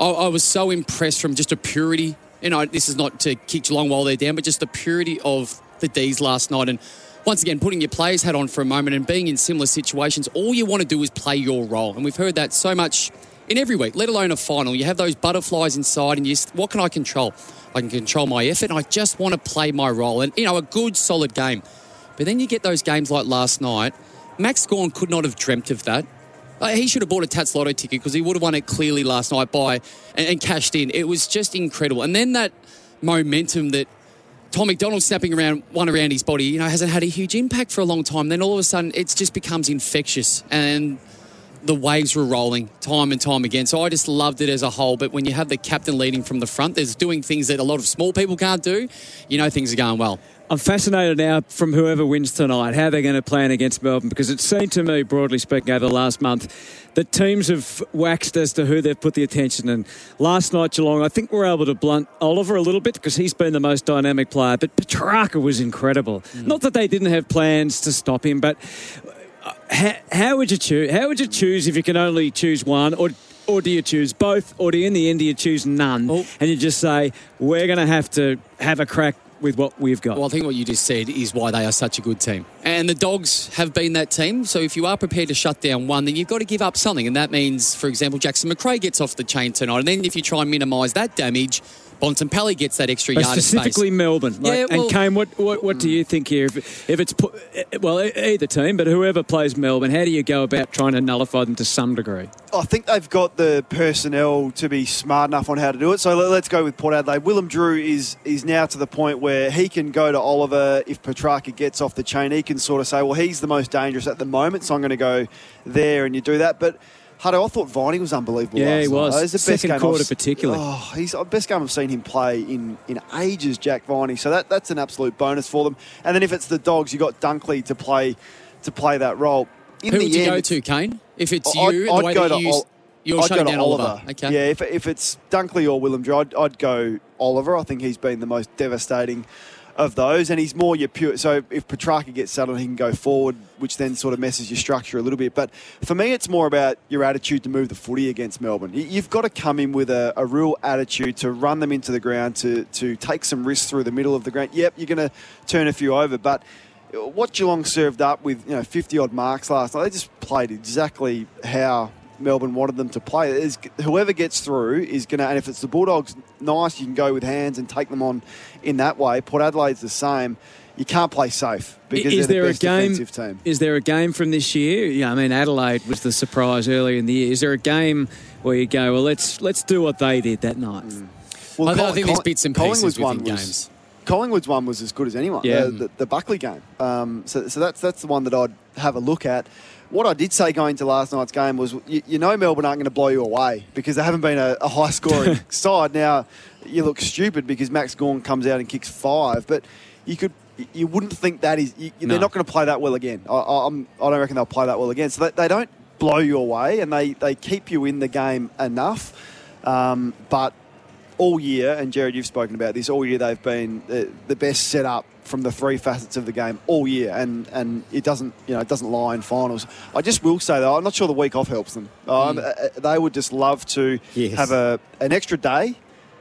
I, I was so impressed from just a purity. You know, this is not to kick Geelong while they're down, but just the purity of the D's last night. And once again, putting your players hat on for a moment and being in similar situations, all you want to do is play your role. And we've heard that so much in every week, let alone a final. You have those butterflies inside, and you, what can I control? I can control my effort, and I just want to play my role. And, you know, a good, solid game. But then you get those games like last night. Max Gawn could not have dreamt of that. Uh, he should have bought a Tats Lotto ticket because he would have won it clearly last night by and, and cashed in. It was just incredible. And then that momentum that Tom McDonald snapping around one around his body, you know, hasn't had a huge impact for a long time. Then all of a sudden, it just becomes infectious, and the waves were rolling time and time again. So I just loved it as a whole. But when you have the captain leading from the front, there's doing things that a lot of small people can't do. You know, things are going well. I'm fascinated now from whoever wins tonight, how they're going to plan against Melbourne, because it seemed to me, broadly speaking, over the last month, that teams have waxed as to who they've put the attention in. Last night, Geelong, I think we're able to blunt Oliver a little bit because he's been the most dynamic player, but Petracca was incredible. Not that they didn't have plans to stop him, but uh, how, how would you choose? How would you choose if you can only choose one, or or do you choose both, or do you, in the end do you choose none, and you just say we're going to have to have a crack with what we've got? Well, I think what you just said is why they are such a good team. And the Dogs have been that team. So if you are prepared to shut down one, then you've got to give up something. And that means, for example, Jackson Macrae gets off the chain tonight. And then if you try and minimise that damage, Bontempelli gets that extra But yard of specifically space. Melbourne. Like, Yeah, well- and Kane, what, what what do you think here? If, if it's pu- well, either team, but whoever plays Melbourne, how do you go about trying to nullify them to some degree? I think they've got the personnel to be smart enough on how to do it. So let- let's go with Port Adelaide. Willem Drew is is now to the point where he can go to Oliver if Petracca gets off the chain. He can sort of say, well, he's the most dangerous at the moment, so I'm going to go there, and you do that. But Hutto, I thought Viney was unbelievable. Yeah, last he night. was. It was the best Second game quarter I've particularly. Oh, he's the best game I've seen him play in, in ages, Jack Viney. So that, that's an absolute bonus for them. And then if it's the Dogs, you've got Dunkley to play to play that role. In Who would you end, go to, Kane? If it's I'd- you, I'd go to you use, Ol- you're I'd shutting go to down Oliver. Okay. Yeah, if, if it's Dunkley or Willem Drew, I'd, I'd go Oliver. I think he's been the most devastating of those, and he's more your pure. So if Petracca gets settled, he can go forward, which then sort of messes your structure a little bit. But for me, it's more about your attitude to move the footy against Melbourne. You- You've got to come in with a, a real attitude to run them into the ground, to to take some risks through the middle of the ground. Yep, you're going to turn a few over, but what Geelong served up with you know 50 odd marks last night, they just played exactly how Melbourne wanted them to play. Is whoever gets through is going to, and if it's the Bulldogs, nice, you can go with hands and take them on in that way. Port Adelaide's the same. You can't play safe because is they're there the a best game? defensive team. Is there a game from this year? Yeah, I mean Adelaide was the surprise earlier in the year. Is there a game where you go, well, let's let's do what they did that night? Well, I, I think there's bits and pieces Collingwood's within one was- games. Collingwood's one was as good as anyone. Yeah. The, the, the Buckley game. Um, so, so that's that's the one that I'd have a look at. What I did say going to last night's game was, you, you know, Melbourne aren't going to blow you away because they haven't been a, a high scoring side. Now, you look stupid because Max Gawn comes out and kicks five, but you could. You wouldn't think that is. You, No. They're not going to play that well again. I, I'm, I don't reckon they'll play that well again. So they, they don't blow you away, and they, they keep you in the game enough. Um, but all year, and Jared, you've spoken about this all year. They've been the, the best set up from the three facets of the game all year, and, and it doesn't you know it doesn't lie in finals. I just will say though, I'm not sure the week off helps them. Um, uh, they would just love to Yes. have a an extra day,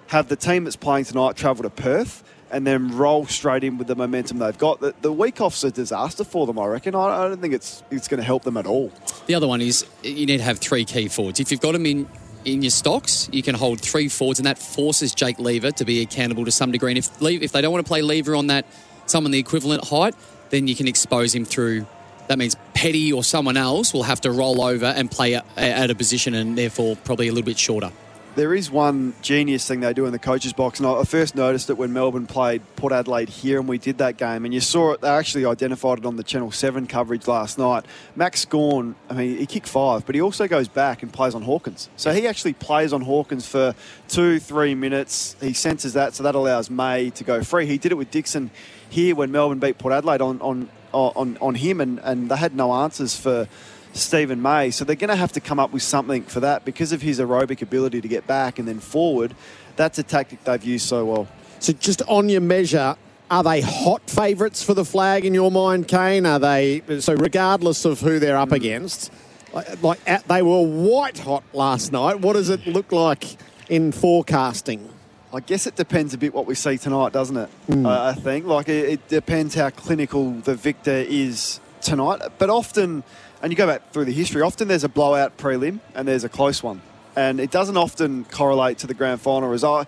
have the team that's playing tonight travel to Perth. And then roll straight in with the momentum they've got. The, the week off's a disaster for them, I reckon. I, I don't think it's it's going to help them at all. The other one is you need to have three key forwards. If you've got them in in your stocks, you can hold three forwards, and that forces Jake Lever to be accountable to some degree. And if if they don't want to play Lever on that someone the equivalent height, then you can expose him through. That means Petty or someone else will have to roll over and play at a position, and therefore probably a little bit shorter. There is one genius thing they do in the coaches box, and I first noticed it when Melbourne played Port Adelaide here, and we did that game, and you saw it. They actually identified it on the Channel Seven coverage last night. Max Gawn, I mean, he kicked five, but he also goes back and plays on Hawkins. So he actually plays on Hawkins for two, three minutes. He senses that, so that allows May to go free. He did it with Dixon here when Melbourne beat Port Adelaide on on on, on him, and, and they had no answers for Steven May. So they're going to have to come up with something for that because of his aerobic ability to get back and then forward. That's a tactic they've used so well. So just on your measure, are they hot favourites for the flag in your mind, Kane? Are they so regardless of who they're up against? Like, like they were white hot last night. What does it look like in forecasting? I guess it depends a bit what we see tonight, doesn't it? Mm. I think like it, it depends how clinical the victor is tonight. But often and you go back through the history, often there's a blowout prelim and there's a close one. And it doesn't often correlate to the grand final. As I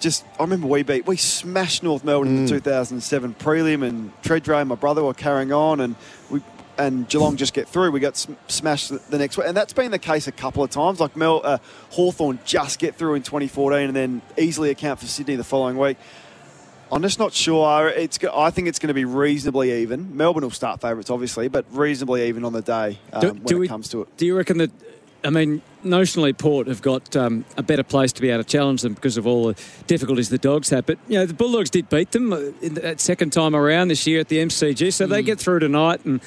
just, I remember we beat, we smashed North Melbourne mm. in the mm. 2007 prelim, and Tredrea and my brother were carrying on, and we and Geelong just get through. We got smashed the next week, and that's been the case a couple of times. Like Mel uh, Hawthorn just get through in 2014, and then easily account for Sydney the following week. I'm just not sure. It's. I think it's going to be reasonably even. Melbourne will start favourites, obviously, but reasonably even on the day um, do, when do it we, comes to it. Do you reckon that? I mean, notionally, Port have got um, a better place to be able to challenge them because of all the difficulties the Dogs have. But you know, the Bulldogs did beat them uh, in that second time around this year at the MCG, so mm. they get through tonight. And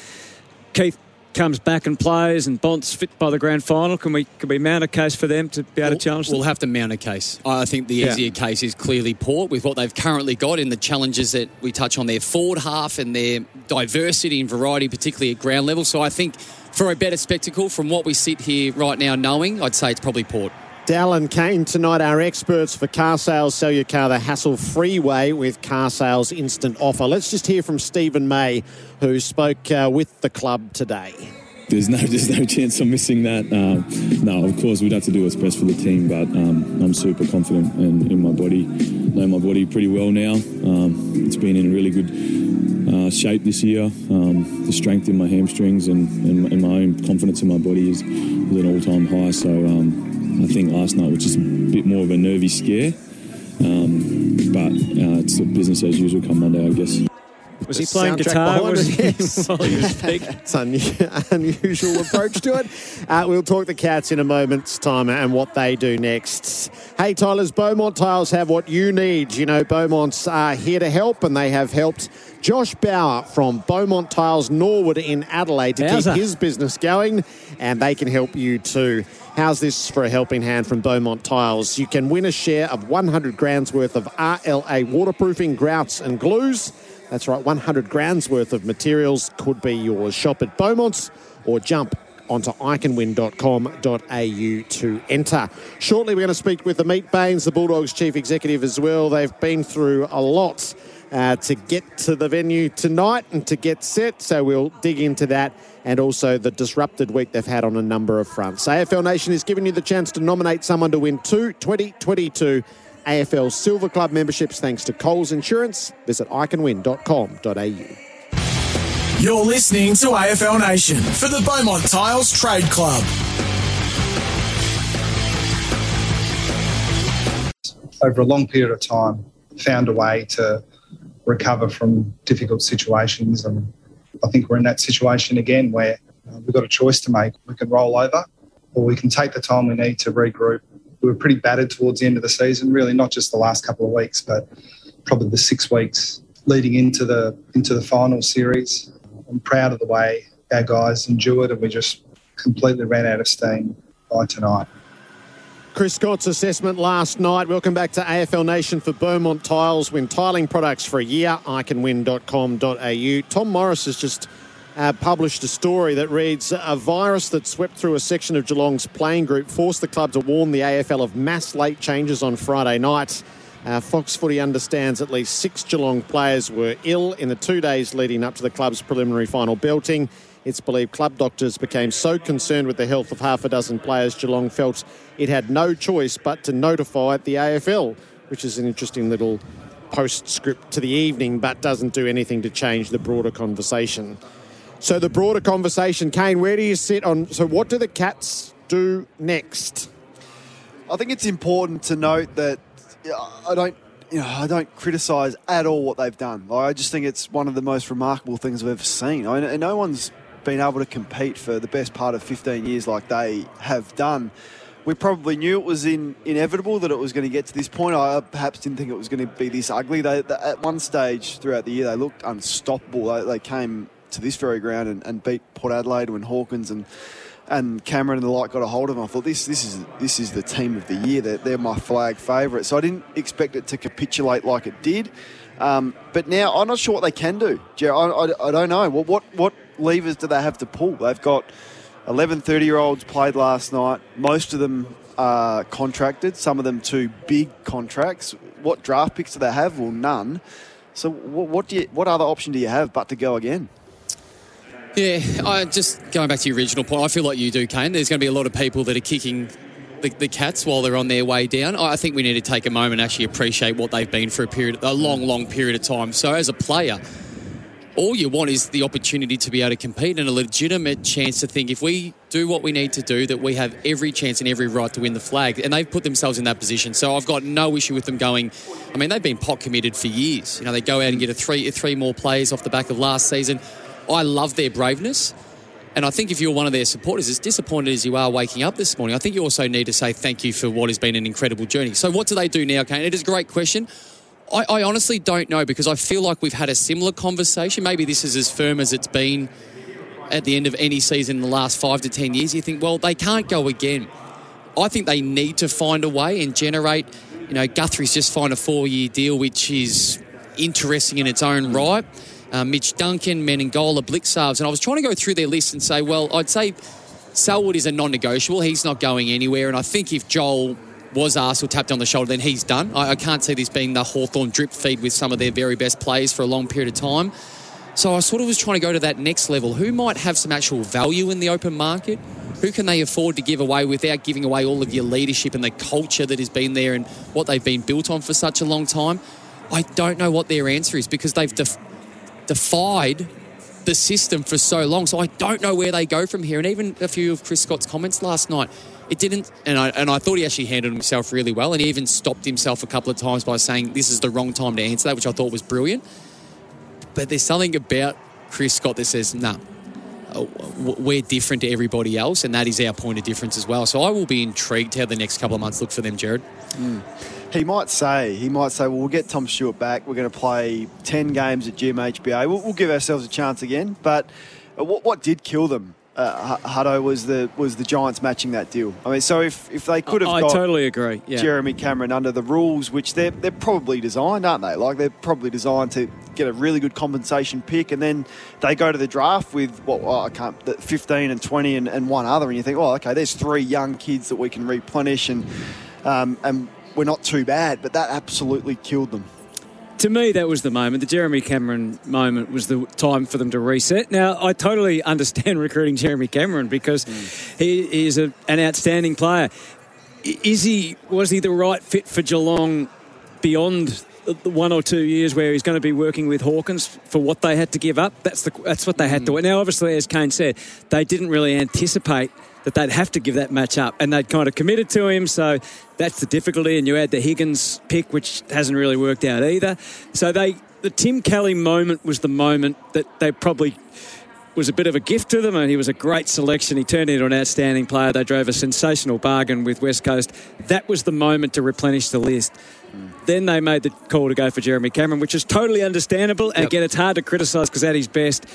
Keath comes back and plays and Bont's fit by the grand final, can we can we mount a case for them to be able we'll, to challenge them? We'll have to mount a case. I think the easier yeah. case is clearly Port with what they've currently got in the challenges that we touch on their forward half and their diversity and variety, particularly at ground level. So I think for a better spectacle from what we sit here right now knowing, I'd say it's probably Port. Dallin Kane tonight, our experts for car sales. Sell your car the hassle free way with car sales instant offer. Let's just hear from Steven May, who spoke uh, with the club today. There's no, there's no chance of missing that. Uh, no, of course we'd have to do what's best for the team, but um, I'm super confident in, in, my body. Know my body pretty well now. Um, it's been in really good uh, shape this year. Um, the strength in my hamstrings and, and, and, my own confidence in my body is, is an all-time high. So um, I think last night was just a bit more of a nervy scare. Um, but uh, it's a business as usual come Monday, I guess. Was he playing guitar? Was he, while he was It's an unusual approach to it. Uh, we'll talk the Cats in a moment's time and what they do next. Hey, Tyler's Beaumont Tiles have what you need. You know, Beaumont's are here to help, and they have helped Josh Bauer from Beaumont Tiles Norwood in Adelaide to Bowser. keep his business going, and they can help you too. How's this for a helping hand from Beaumont Tiles? You can win a share of 100 grams worth of RLA waterproofing, grouts, and glues. That's right, 100 grams worth of materials could be yours. Shop at Beaumont's or jump onto icanwin.com.au to enter. Shortly, we're going to speak with the Meat Bains, the Bulldogs chief executive as well. They've been through a lot uh, to get to the venue tonight and to get set, so we'll dig into that and also the disrupted week they've had on a number of fronts. AFL Nation is giving you the chance to nominate someone to win two 2022 AFL Silver Club memberships thanks to Coles Insurance. Visit icanwin.com.au. You're listening to AFL Nation for the Beaumont Tiles Trade Club. Over a long period of time, found a way to recover from difficult situations and I think we're in that situation again where uh, we've got a choice to make. We can roll over or we can take the time we need to regroup. We were pretty battered towards the end of the season, really not just the last couple of weeks, but probably the six weeks leading into the into the final series. I'm proud of the way our guys endured and we just completely ran out of steam by tonight. Chris Scott's assessment last night. Welcome back to AFL Nation for Beaumont Tiles. Win tiling products for a year. icanwin.com.au. Tom Morris has just uh, published a story that reads A virus that swept through a section of Geelong's playing group forced the club to warn the AFL of mass late changes on Friday night. Uh, Fox Footy understands at least six Geelong players were ill in the two days leading up to the club's preliminary final belting. It's believed club doctors became so concerned with the health of half a dozen players, Geelong felt it had no choice but to notify the AFL, which is an interesting little postscript to the evening, but doesn't do anything to change the broader conversation. So, the broader conversation, Kane, where do you sit on? So, what do the Cats do next? I think it's important to note that I don't you know, I don't criticise at all what they've done. I just think it's one of the most remarkable things I've ever seen. I mean, no one's been able to compete for the best part of 15 years like they have done. We probably knew it was in, inevitable that it was going to get to this point. I perhaps didn't think it was going to be this ugly. They, they, at one stage throughout the year, they looked unstoppable. They, they came to this very ground and, and beat Port Adelaide when Hawkins and and Cameron and the like got a hold of them. I thought this this is this is the team of the year. They're, they're my flag favourite. So I didn't expect it to capitulate like it did. Um, but now I'm not sure what they can do. I, I, I don't know. Well, what what levers do they have to pull? They've got 11 30 year olds played last night. Most of them are contracted. Some of them to big contracts. What draft picks do they have? Well, none. So what, what do you, what other option do you have but to go again? Yeah, I just going back to your original point, I feel like you do, Kane. There's going to be a lot of people that are kicking the, the, Cats while they're on their way down. I think we need to take a moment and actually appreciate what they've been for a period, a long, long period of time. So as a player, all you want is the opportunity to be able to compete and a legitimate chance to think if we do what we need to do, that we have every chance and every right to win the flag. And they've put themselves in that position. So I've got no issue with them going. I mean, they've been pot committed for years. You know, they go out and get a three, three more players off the back of last season. I love their braveness. And I think if you're one of their supporters, as disappointed as you are waking up this morning, I think you also need to say thank you for what has been an incredible journey. So, what do they do now, Kane? It is a great question. I, I honestly don't know because I feel like we've had a similar conversation. Maybe this is as firm as it's been at the end of any season in the last five to ten years. You think, well, they can't go again. I think they need to find a way and generate. You know, Guthrie's just signed a four year deal, which is interesting in its own right uh, Mitch Duncan, Menegola, Blicavs. And I was trying to go through their list and say, well, I'd say Selwood is a non negotiable. He's not going anywhere. And I think if Joel was asked or tapped on the shoulder, then he's done. I, I can't see this being the Hawthorn drip feed with some of their very best players for a long period of time. So I sort of was trying to go to that next level. Who might have some actual value in the open market? Who can they afford to give away without giving away all of your leadership and the culture that has been there and what they've been built on for such a long time? I don't know what their answer is because they've def- defied the system for so long. So I don't know where they go from here. And even a few of Chris Scott's comments last night, it didn't. And I, and I thought he actually handled himself really well. And he even stopped himself a couple of times by saying this is the wrong time to answer that, which I thought was brilliant. But there's something about Chris Scott that says, nah, uh, we're different to everybody else, and that is our point of difference as well. So I will be intrigued how the next couple of months look for them, Jared. Mm he might say, he might say, well, we'll get Tom Stewart back. We're going to play 10 games at GMHBA. We'll, we'll give ourselves a chance again. But uh, what, what did kill them, uh, Hutto, was the was the Giants matching that deal. I mean, so if, if they could have I, totally agree. Yeah. Jeremy Cameron under the rules, which they're, they're probably designed, aren't they? Like, they're probably designed to get a really good compensation pick, and then they go to the draft with, what, well, I can't, 15 and 20 and, and one other, and you think, oh, okay, there's three young kids that we can replenish and um, and we're not too bad, but that absolutely killed them. To me, that was the moment. The Jeremy Cameron moment was the time for them to reset. Now, I totally understand recruiting Jeremy Cameron because mm. he is a, an outstanding player. Is he? Was he the right fit for Geelong beyond the one or two years where he's going to be working with Hawkins for what they had to give up? That's the that's what they had to. Mm. Now, obviously, as Kane said, they didn't really anticipate that they'd have to give that match up, and they'd kind of committed to him. So that's the difficulty. And you add the Higgins pick, which hasn't really worked out either. So they, the Tim Kelly moment was the moment that they probably was a bit of a gift to them, and he was a great selection. He turned into an outstanding player. They drove a sensational bargain with West Coast. That was the moment to replenish the list. Hmm. Then they made the call to go for Jeremy Cameron, which is totally understandable. And yep. again, it's hard to criticise because at his best,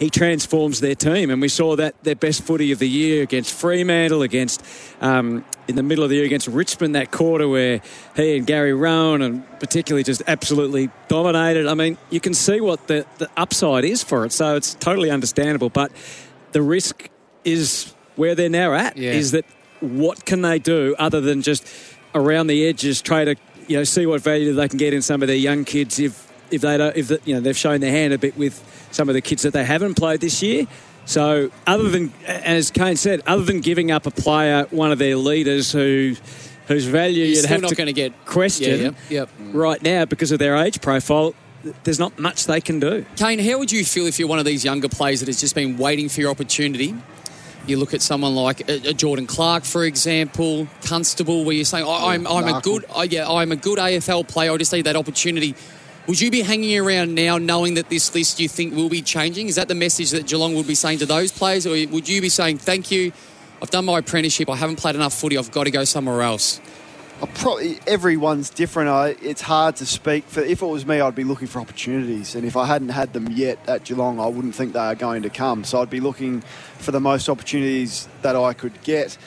he transforms their team. And we saw that their best footy of the year against Fremantle, against um, in the middle of the year against Richmond, that quarter where he and Gary Rohan and particularly just absolutely dominated. I mean, you can see what the, the upside is for it. So it's totally understandable. But the risk is where they're now at yeah. is that what can they do other than just around the edges try to you know see what value they can get in some of their young kids if if they don't if the, you know they've shown their hand a bit with some of the kids that they haven't played this year. So, other than, as Kane said, other than giving up a player, one of their leaders who whose value You're you'd have not to going to get question Yeah, yep, yep. Mm. right now because of their age profile, there's not much they can do. Kane, how would you feel if you're one of these younger players that has just been waiting for your opportunity? You look at someone like a, a Jordan Clark, for example, Constable, where you're saying, I, I'm, I'm a good, I, yeah, I'm a good AFL player. I just need that opportunity. Would you be hanging around now, knowing that this list you think will be changing? Is that the message that Geelong would be saying to those players, or would you be saying, "Thank you, I've done my apprenticeship. I haven't played enough footy. I've got to go somewhere else." I probably everyone's different. I, it's hard to speak for. If it was me, I'd be looking for opportunities, and if I hadn't had them yet at Geelong, I wouldn't think they are going to come. So I'd be looking for the most opportunities that I could get.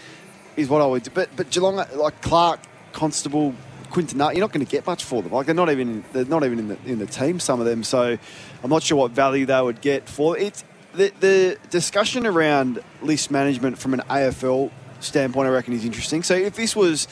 Is what I would. do. But but Geelong, like Clark, Constable, Quinton, you're not going to get much for them. Like they're not even they're not even in the in the team. Some of them. So I'm not sure what value they would get for it. The, the discussion around list management from an AFL standpoint, I reckon, is interesting. So if this was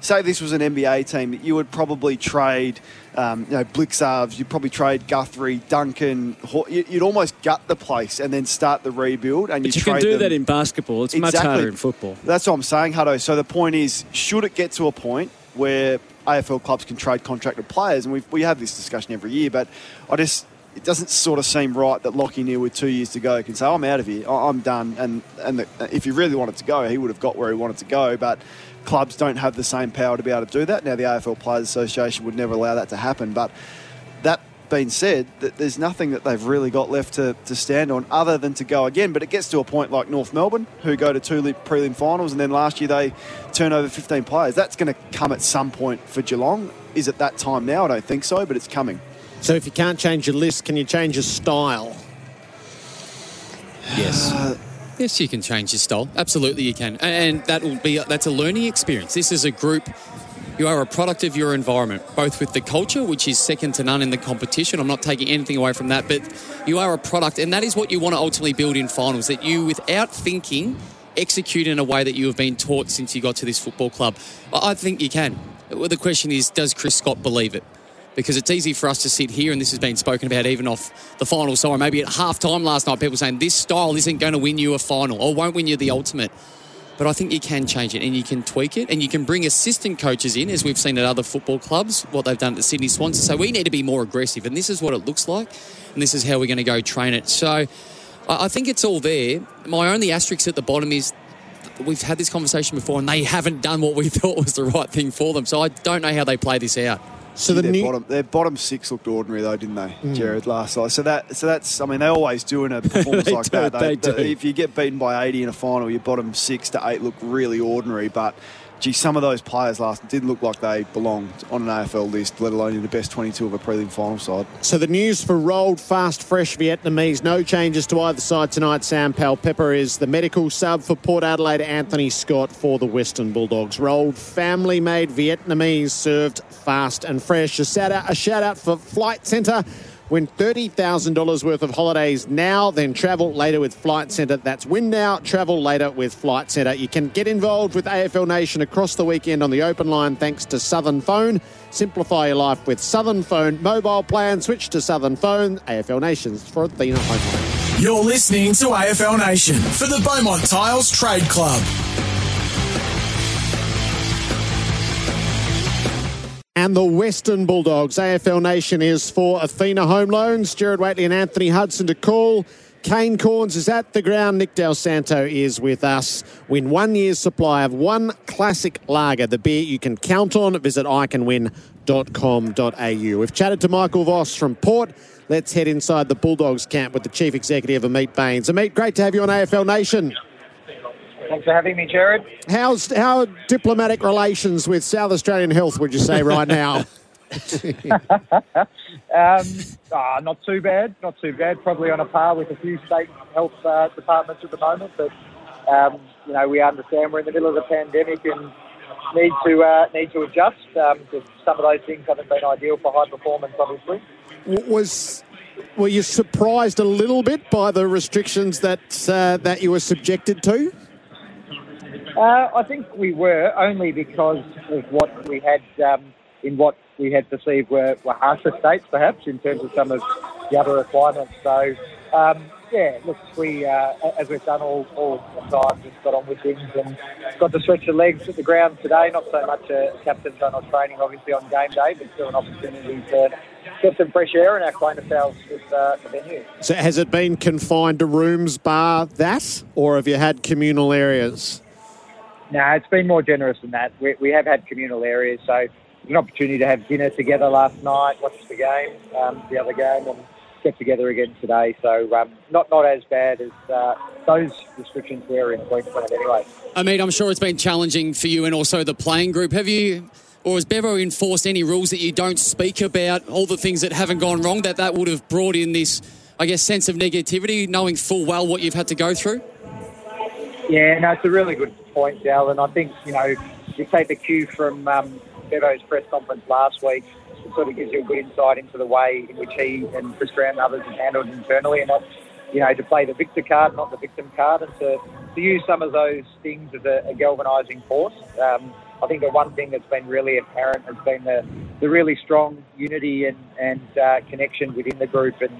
say this was an NBA team, you would probably trade, um, you know, Blicavs, you'd probably trade Guthrie, Duncan. You- You'd almost gut the place and then start the rebuild. And But you trade can do them. that in basketball. It's much Exactly. harder in football. That's what I'm saying, Hutto. So the point is, should it get to a point where AFL clubs can trade contracted players, and we we have this discussion every year, but I just it doesn't sort of seem right that Lachie Neale with two years to go can say I'm out of here, I'm done, and and the, uh, if he really wanted to go, he would have got where he wanted to go, but. Clubs don't have the same power to be able to do that. Now, the AFL Players Association would never allow that to happen. But that being said, that there's nothing that they've really got left to, to stand on other than to go again. But it gets to a point like North Melbourne, who go to two li- prelim finals, and then last year they turn over 15 players. That's going to come at some point for Geelong. Is it that time now? I don't think so, but it's coming. So if you can't change your list, can you change your style? Yes. Uh, yes, you can change your style. Absolutely, you can, and that will be that's a learning experience. This is a group. You are a product of your environment, both with the culture, which is second to none in the competition. I'm not taking anything away from that, but you are a product, and that is what you want to ultimately build in finals. That you, without thinking, execute in a way that you have been taught since you got to this football club. I think you can. Well, the question is, does Chris Scott believe it? because it's easy for us to sit here, and this has been spoken about even off the final side. Maybe at half time last night, people saying this style isn't going to win you a final or won't win you the ultimate. But I think you can change it and you can tweak it and you can bring assistant coaches in, as we've seen at other football clubs, what they've done at the Sydney Swans, say we need to be more aggressive. And this is what it looks like, and this is how we're going to go train it. So I think it's all there. My only asterisk at the bottom is we've had this conversation before, and they haven't done what we thought was the right thing for them. So I don't know how they play this out. So the their new- bottom, their bottom six looked ordinary though, didn't they, Mm. Jared? Last night. So that, so that's. I mean, they always do in a performance like do, that. they do. If you get beaten by 80 in a final, your bottom six to eight look really ordinary. But gee, some of those players last didn't look like they belonged on an AFL list, let alone in the best 22 of a prelim final side. So the news for rolled, fast, fresh Vietnamese. No changes to either side tonight. Sam Pepper is the medical sub for Port Adelaide. Anthony Scott for the Western Bulldogs. Rolled, family-made Vietnamese, served fast and fresh. A shout out, a shout out for Flight Centre. Win $30,000 worth of holidays now, then travel later with Flight Centre. That's win now, travel later with Flight Centre. You can get involved with AFL Nation across the weekend on the open line thanks to Southern Phone. Simplify your life with Southern Phone mobile plan. Switch to Southern Phone. AFL Nations for Athena Home. You're listening to AFL Nation for the Beaumont Tiles Trade Club. And the Western Bulldogs. AFL Nation is for Athena Home Loans. Jared Whateley and Anthony Hudson to call. Kane Cornes is at the ground. Nick Dal Santo is with us. Win one year's supply of one classic lager, the beer you can count on. Visit iCanWin.com.au. We've chatted to Michael Voss from Port. Let's head inside the Bulldogs camp with the Chief Executive, Amit Baines. Amit, great to have you on AFL Nation. Thanks for having me, Jared. How's how are diplomatic relations with South Australian Health? Would you say right now? um, ah, not too bad, not too bad. Probably on a par with a few state health uh, departments at the moment, but um, you know we understand we're in the middle of the pandemic and need to uh, need to adjust. Um, some of those things haven't been ideal for high performance, obviously. Was were you surprised a little bit by the restrictions that uh, that you were subjected to? Uh, I think we were only because of what we had um, in what we had perceived were, were harsher states, perhaps in terms of some of the other requirements. So um, yeah, look, we uh, as we've done all, all the time, just got on with things and got to stretch the legs at the ground today. Not so much a captain's run training, obviously on game day, but still an opportunity to get some fresh air and acquaint ourselves with uh, the venue. So has it been confined to rooms bar that, or have you had communal areas? No, it's been more generous than that. We, we have had communal areas, so an opportunity to have dinner together last night, watch the game, um, the other game, and get together again today. So um, not not as bad as uh, those restrictions were in Queensland anyway. I mean, I'm sure it's been challenging for you and also the playing group. Have you, or has Bevo enforced any rules that you don't speak about, all the things that haven't gone wrong, that that would have brought in this, I guess, sense of negativity, knowing full well what you've had to go through? Yeah, no, it's a really good point, Dal, and I think, you know, you take the cue from um, Bevo's press conference last week, it sort of gives you a good insight into the way in which he and Chris Grant and others have handled internally, and you know, to play the victor card, not the victim card, and to, to use some of those things as a, a galvanising force. Um, I think the one thing that's been really apparent has been the, the really strong unity and, and uh, connection within the group, and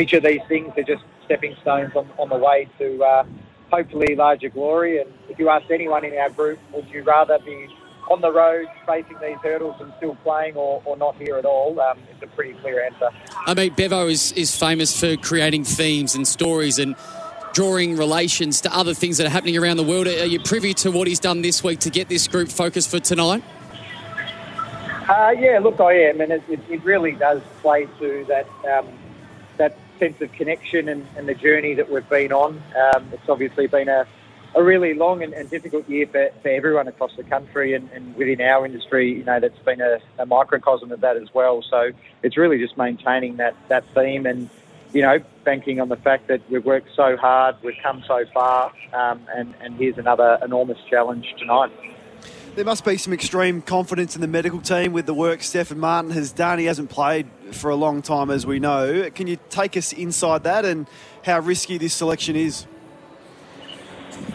each of these things are just stepping stones on, on the way to uh, hopefully larger glory. And if you asked anyone in our group, would you rather be on the road facing these hurdles and still playing or, or not here at all? Um, it's a pretty clear answer. I mean, Bevo is, is famous for creating themes and stories and drawing relations to other things that are happening around the world. Are you privy to what he's done this week to get this group focused for tonight? Uh, yeah, look, I am, and it, it, it really does play to that um, that sense of connection and, and, the journey that we've been on. Um, it's obviously been a, a really long and, and difficult year for, for, everyone across the country and, and, within our industry. You know, that's been a, a, microcosm of that as well. So it's really just maintaining that that theme and you know banking on the fact that we've worked so hard, we've come so far, um, and and here's another enormous challenge tonight. There must be some extreme confidence in the medical team with the work Stefan Martin has done. He hasn't played for a long time, as we know. Can you take us inside that and how risky this selection is?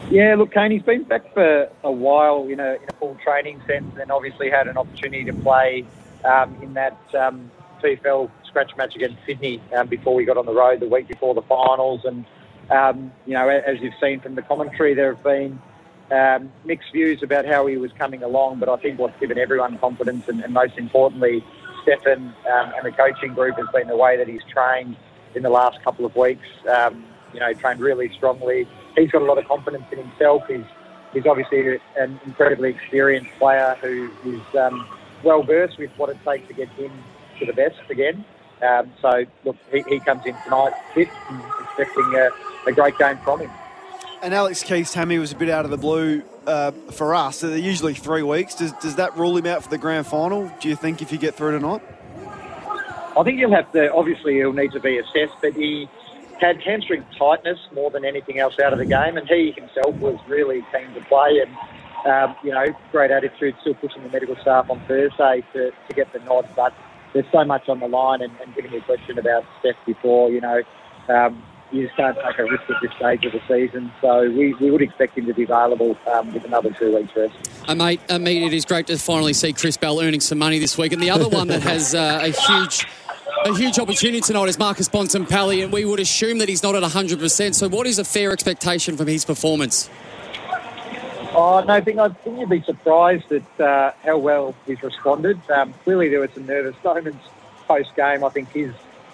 Yeah, look, Kane, he's been back for a while in a, in a full training sense and obviously had an opportunity to play um, in that um, TFL scratch match against Sydney um, before we got on the road the week before the finals. And, um, you know, as you've seen from the commentary, there have been um, mixed views about how he was coming along, but I think what's given everyone confidence and, and most importantly, Stefan um, and the coaching group has been the way that he's trained in the last couple of weeks. Um, you know, trained really strongly. He's got a lot of confidence in himself. He's he's obviously an incredibly experienced player who is um, well versed with what it takes to get him to the best again. Um, so look, he, he, comes in tonight fit and expecting a, a great game from him. And Alex Keath's hammy was a bit out of the blue uh, for us. So they're usually three weeks. Does, does that rule him out for the grand final? Do you think if you get through tonight? I think he'll have to. Obviously, he'll need to be assessed, but he had hamstring tightness more than anything else out of the game, and he himself was really keen to play. And um, you know, great attitude, still pushing the medical staff on Thursday to, to get the nod. But there's so much on the line, and, and giving you a question about Stef before, you know. Um, you just can't take a risk at this stage of the season. So we, we would expect him to be available um, with another two weeks rest. Uh, mate, uh, mate, it is great to finally see Chris Bell earning some money this week. And the other one that has uh, a huge a huge opportunity tonight is Marcus Bontempelli, and we would assume that he's not at 100%. So, what is a fair expectation from his performance? Oh, no, I think, I think you'd be surprised at uh, how well he's responded. Um, clearly, there were some nervous moments post game. I think his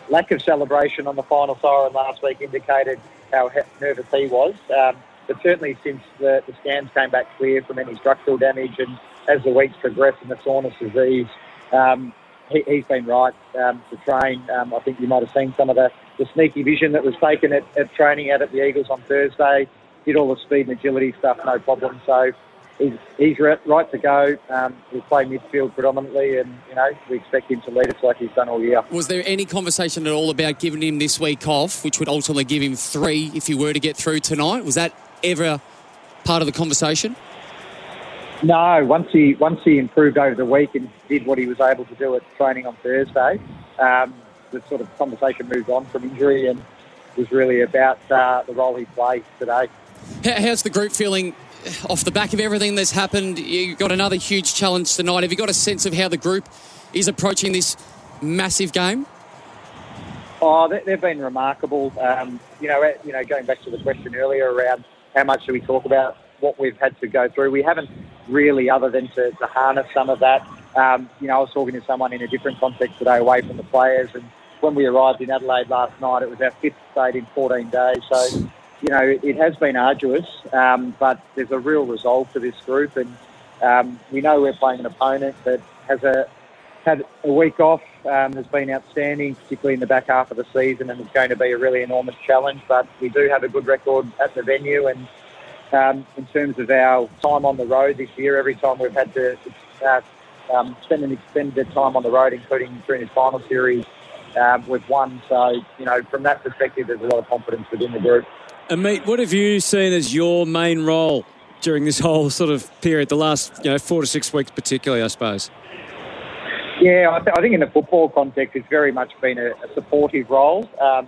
lack of celebration on the final siren last week indicated how nervous he was. Um, but certainly, since the, the scans came back clear from any structural damage, and as the weeks progressed and the soreness disease, um, he, has been right um, to train. Um, I think you might have seen some of the, the sneaky vision that was taken at, at, training out at the Eagles on Thursday. Did all the speed and agility stuff, no problem. So he's, he's right to go. Um, he'll play midfield predominantly, and you know we expect him to lead us like he's done all year. Was there any conversation at all about giving him this week off, which would ultimately give him three if he were to get through tonight? Was that ever part of the conversation? No, once he once he improved over the week and did what he was able to do at training on Thursday, um, the sort of conversation moved on from injury and was really about uh, the role he plays today. How's the group feeling off the back of everything that's happened? you've got another huge challenge tonight. Have you got a sense of how the group is approaching this massive game? Oh, they, they've been remarkable. Um, you know, you know, going back to the question earlier around how much do we talk about what we've had to go through, we haven't really, other than to, to harness some of that. Um, you know, I was talking to someone in a different context today, away from the players, and when we arrived in Adelaide last night, it was our fifth state in 14 days. So, you know, it has been arduous, um, but there's a real resolve to this group, and um, we know we're playing an opponent that has a had a week off, um, has been outstanding, particularly in the back half of the season, and it's going to be a really enormous challenge. But we do have a good record at the venue, and um, in terms of our time on the road this year, every time we've had to uh, um, spend an extended time on the road, including during this final series, um, we've won. So, you know, from that perspective, there's a lot of confidence within the group. And mate, what have you seen as your main role during this whole sort of period, the last you know four to six weeks, particularly, I suppose? Yeah, I, th- I think in the football context, it's very much been a, a supportive role. Um,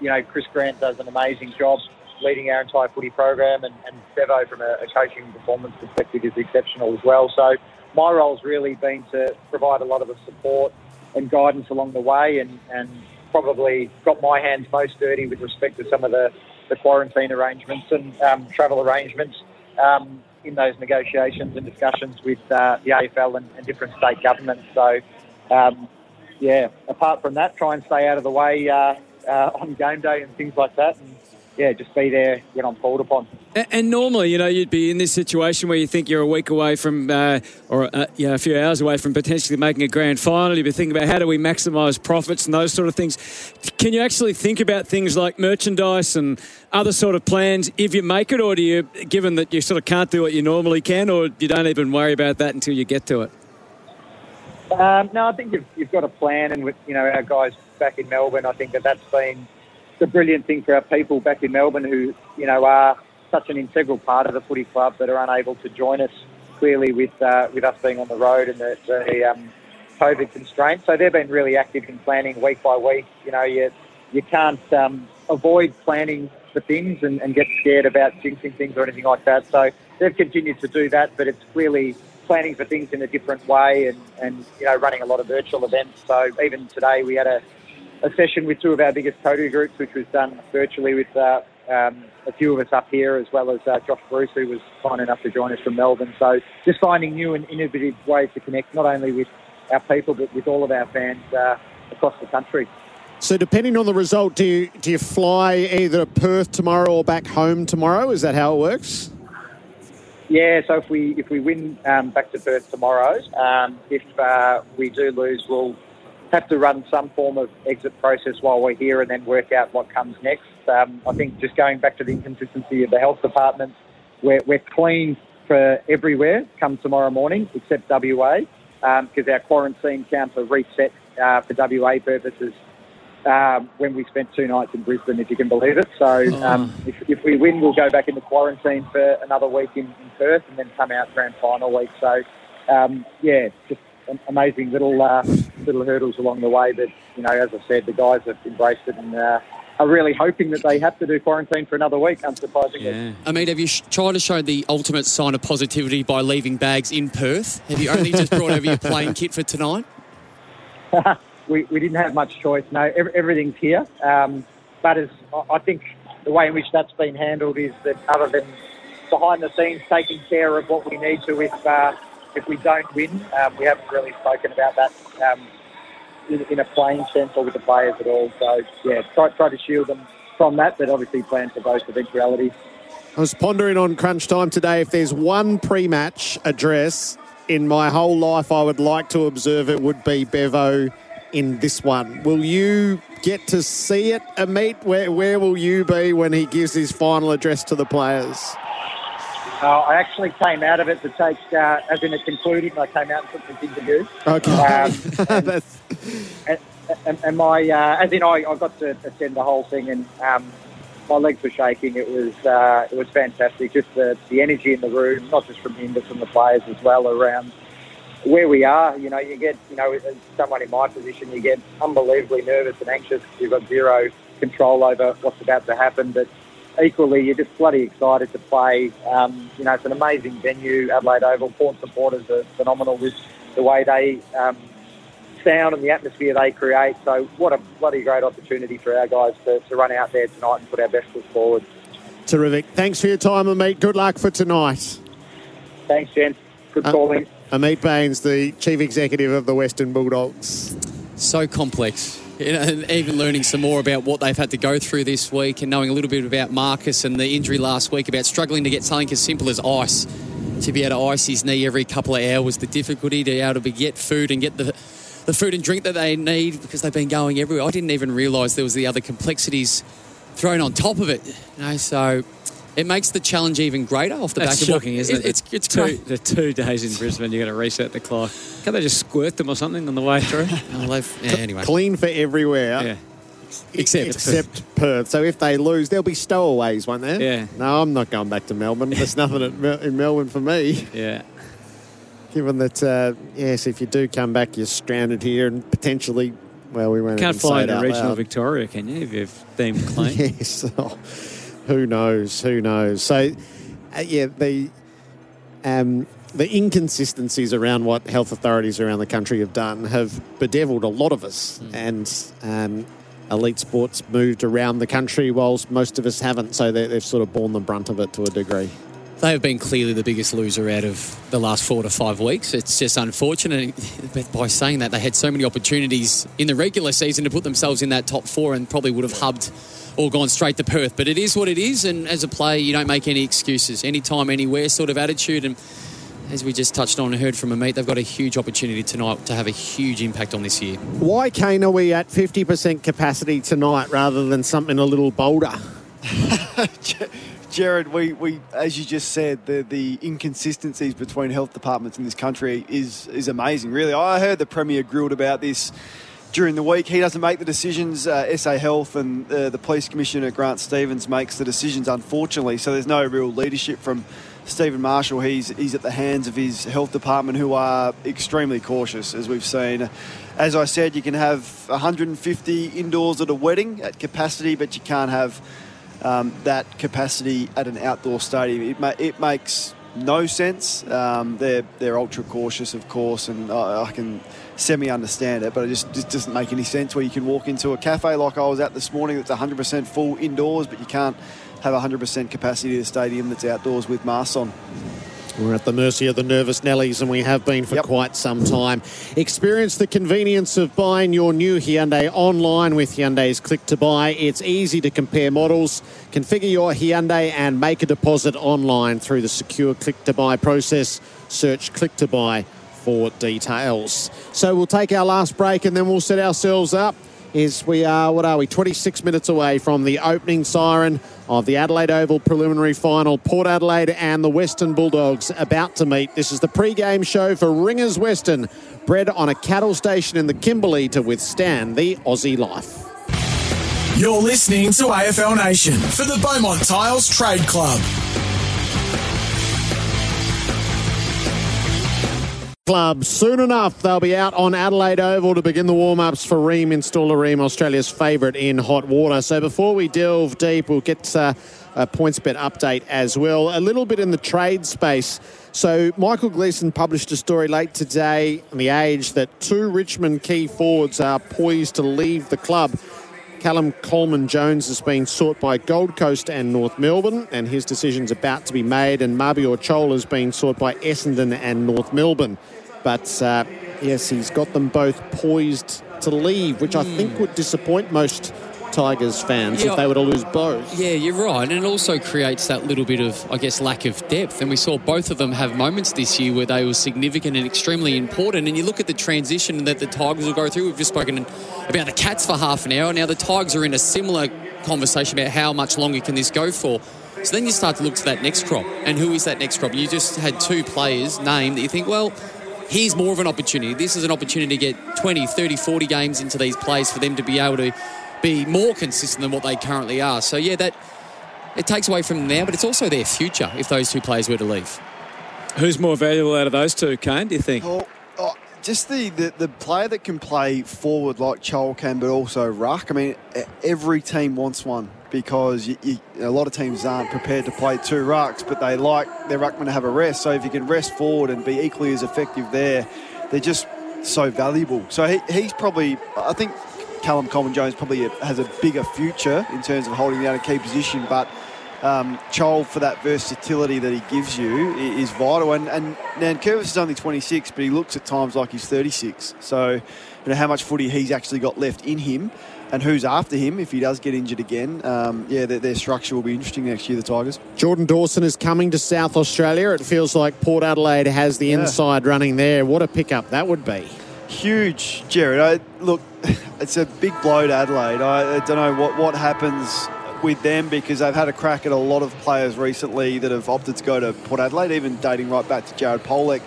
you know, Chris Grant does an amazing job leading our entire footy program, and, and Bevo, from a, a coaching performance perspective, is exceptional as well. So my role's really been to provide a lot of support and guidance along the way, and, and probably got my hands most dirty with respect to some of the, the quarantine arrangements and um, travel arrangements. Um, in those negotiations and discussions with uh, the AFL and, and, different state governments. So, um, yeah, apart from that, try and stay out of the way uh, uh, on game day and things like that. And, yeah, just be there when I'm called upon. And, and, normally, you know, you'd be in this situation where you think you're a week away from, uh, or uh, you know, a few hours away from potentially making a grand final. You'd be thinking about how do we maximise profits and those sort of things. Can you actually think about things like merchandise and other sort of plans if you make it, or do you, given that you sort of can't do what you normally can, or you don't even worry about that until you get to it? Um, no, I think you've, you've got a plan, and with you know our guys back in Melbourne, I think that that's been the brilliant thing for our people back in Melbourne who, you know, are such an integral part of the footy club that are unable to join us clearly with uh, with us being on the road and the, the um, COVID constraints. So they've been really active in planning week by week. You know, you, you can't um, avoid planning for things and, and get scared about jinxing things or anything like that. So they've continued to do that, but it's clearly planning for things in a different way and, and you know, running a lot of virtual events. So even today we had a a session with two of our biggest Kotu groups, which was done virtually with uh, um, a few of us up here, as well as uh, Josh Bruce, who was kind enough to join us from Melbourne. So just finding new and innovative ways to connect, not only with our people, but with all of our fans uh, across the country. So, depending on the result, do you, do you fly either to Perth tomorrow or back home tomorrow? Is that how it works? Yeah, so if we if we win um, back to Perth tomorrow, um, if uh, we do lose, we'll have to run some form of exit process while we're here and then work out what comes next. Um, I think just going back to the inconsistency of the health department, we're, we're clean for everywhere come tomorrow morning except WA because um, our quarantine counts are reset uh, for WA purposes um, when we spent two nights in Brisbane, if you can believe it. So um, oh. if, if, we win, we'll go back into quarantine for another week in, in Perth and then come out grand final week. So um, yeah, just amazing little uh, little hurdles along the way. But you know, as I said, the guys have embraced it and uh, are really hoping that they have to do quarantine for another week. Unsurprisingly. Yeah. I mean, have you sh- tried to show the ultimate sign of positivity by leaving bags in Perth? Have you only just brought over your playing kit for tonight? we, we didn't have much choice. No, every, everything's here. Um, but as I think the way in which that's been handled is that other than behind the scenes taking care of what we need to with uh, if we don't win, um, we haven't really spoken about that um, in, in, a playing sense or with the players at all. So, yeah, try, try to shield them from that, but obviously plan for both eventualities. I was pondering on crunch time today. If there's one pre match address in my whole life I would like to observe, it would be Bevo in this one. Will you get to see it, Amit? Where, where will you be when he gives his final address to the players? Uh, I actually came out of it to take, uh, as in it concluded, and I came out and took some things to do. Okay. Um, and, and, and, and, my, uh, as in I, I got to attend the whole thing and um, my legs were shaking. It was uh, it was fantastic. Just the, the energy in the room, not just from him, but from the players as well around where we are. You know, you get, you know, as someone in my position, you get unbelievably nervous and anxious because you've got zero control over what's about to happen. But equally, you're just bloody excited to play. Um, you know, it's an amazing venue, Adelaide Oval. Port supporters are phenomenal with the way they um, sound and the atmosphere they create. So what a bloody great opportunity for our guys to, to run out there tonight and put our best foot forward. Terrific. Thanks for your time, Amit. Good luck for tonight. Thanks, Jen. Good calling. Uh, Amit Baines, the Chief Executive of the Western Bulldogs. So complex. You know, and even learning some more about what they've had to go through this week and knowing a little bit about Marcus and the injury last week about struggling to get something as simple as ice to be able to ice his knee every couple of hours, the difficulty to be able to get food and get the the food and drink that they need because they've been going everywhere. I didn't even realise there was the other complexities thrown on top of it. You know, so it makes the challenge even greater off the That's back shocking, of what, isn't it? It's it's two, great. the two days in Brisbane, you've got to reset the clock. Can't they just squirt them or something on the way through? Oh, yeah, anyway. Clean for everywhere. Yeah. Except, Except Perth. So if they lose, there'll be stowaways, won't there? Yeah. No, I'm not going back to Melbourne. There's nothing at Mel- in Melbourne for me. Yeah. Given that, uh, yes, if you do come back, you're stranded here and potentially, well, we won't Can't even fly it into regional loud. Victoria, can you, if you've deemed clean? yes. Who knows? Who knows? So, uh, yeah, the um, the inconsistencies around what health authorities around the country have done have bedeviled a lot of us, and um, elite sports moved around the country, whilst most of us haven't. So they, they've sort of borne the brunt of it to a degree. They have been clearly the biggest loser out of the last four to five weeks. It's just unfortunate. But by saying that, they had so many opportunities in the regular season to put themselves in that top four and probably would have hubbed or gone straight to Perth. But it is what it is. And as a player, you don't make any excuses. Anytime, anywhere sort of attitude. And as we just touched on and heard from Amit, they've got a huge opportunity tonight to have a huge impact on this year. Why, Kane, are we at 50% capacity tonight rather than something a little bolder? Jared, we, we as you just said, the, the inconsistencies between health departments in this country is is amazing. Really, I heard the premier grilled about this during the week. He doesn't make the decisions. Uh, SA Health and uh, the police commissioner Grant Stevens makes the decisions. Unfortunately, so there's no real leadership from Steven Marshall. He's he's at the hands of his health department, who are extremely cautious, as we've seen. As I said, you can have 150 indoors at a wedding at capacity, but you can't have um, that capacity at an outdoor stadium. It, ma- it makes no sense. Um, they're they're ultra cautious, of course, and I, I can semi understand it, but it just, just doesn't make any sense where you can walk into a cafe like I was at this morning that's 100% full indoors, but you can't have 100% capacity at a stadium that's outdoors with masks on. We're at the mercy of the nervous Nellies, and we have been for quite some time. Experience the convenience of buying your new Hyundai online with Hyundai's Click to Buy. It's easy to compare models, configure your Hyundai, and make a deposit online through the secure Click to Buy process. Search Click to Buy for details. So we'll take our last break, and then we'll set ourselves up. Is we are what are we? 26 minutes away from the opening siren of the Adelaide Oval preliminary final. Port Adelaide and the Western Bulldogs about to meet. This is the pre-game show for Ringers Western, bred on a cattle station in the Kimberley to withstand the Aussie life. You're listening to AFL Nation for the Beaumont Tiles Trade Club. Club. Soon enough, they'll be out on Adelaide Oval to begin the warm ups for Rheem Installer Rheem, Australia's favourite in hot water. So before we delve deep, we'll get uh, a PointsBet update as well. A little bit in the trade space. So Michael Gleeson published a story late today on The Age that two Richmond key forwards are poised to leave the club. Callum Coleman Jones has been sought by Gold Coast and North Melbourne, and his decision's about to be made. And Mabior Chol has been sought by Essendon and North Melbourne. But uh, yes, he's got them both poised to leave, which I think would disappoint most Tigers fans Yeah. if they were to lose both. Yeah, you're right. And it also creates that little bit of, I guess, lack of depth. And we saw both of them have moments this year where they were significant and extremely important. And you look at the transition that the Tigers will go through. We've just spoken about the Cats for half an hour. Now the Tigers are in a similar conversation about how much longer can this go for. So then you start to look to that next crop. And who is that next crop? You just had two players named that you think, well, here's more of an opportunity. This is an opportunity to get 20, 30, 40 games into these plays for them to be able to be more consistent than what they currently are. So, yeah, that it takes away from them now, but it's also their future if those two players were to leave. Who's more valuable out of those two, Kane, do you think? Oh, oh, just the, the, the player that can play forward like Chol can, but also ruck. I mean, e- every team wants one because you, you, a lot of teams aren't prepared to play two rucks, but they like their ruckman to have a rest. So if you can rest forward and be equally as effective there, they're just so valuable. So he, he's probably, I think Callum Coleman Jones probably has a bigger future in terms of holding down a key position, but um, Chol for that versatility that he gives you is vital. And, and Nankervis is only 26, but he looks at times like he's 36. So, you know, how much footy he's actually got left in him and who's after him if he does get injured again. Um, yeah, their, their, structure will be interesting next year, the Tigers. Jordan Dawson is coming to South Australia. It feels like Port Adelaide has the yeah. inside running there. What a pickup that would be. Huge, Jared. I, look, it's a big blow to Adelaide. I, I don't know what, what happens with them because they've had a crack at a lot of players recently that have opted to go to Port Adelaide, even dating right back to Jared Polec.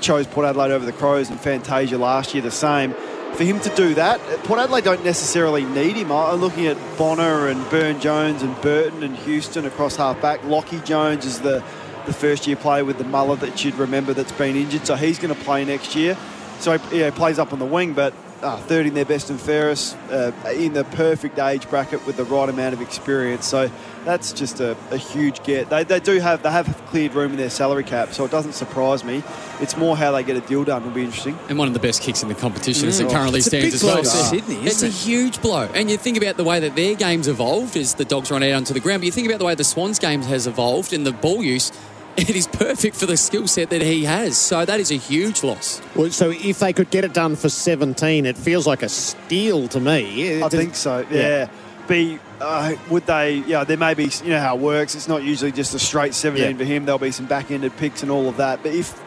Chose Port Adelaide over the Crows and Fantasia last year the same. For him to do that, Port Adelaide don't necessarily need him. I'm looking at Bonner and Byrne Jones and Burton and Houston across half back. Lachie Jones is the, the first year player with the mullet that you'd remember that's been injured, so he's going to play next year. So he yeah, plays up on the wing, but uh, third in their best and fairest, uh, in the perfect age bracket with the right amount of experience. So that's just a, a, huge get. They, they do have they have cleared room in their salary cap, so it doesn't surprise me. It's more how they get a deal done will be interesting. And one of the best kicks in the competition as it currently it's stands as well. Sydney, it's it? a huge blow. And you think about the way that their game's evolved as the dogs run out onto the ground, but you think about the way the Swans game has evolved in the ball use it is perfect for the skill set that he has. So that is a huge loss. Well, so if they could get it done for 17, it feels like a steal to me. I think so. Yeah. yeah. Be uh, would they? Yeah, there may be. You know how it works. It's not usually just a straight 17 yeah. for him. There'll be some back-ended picks and all of that. But if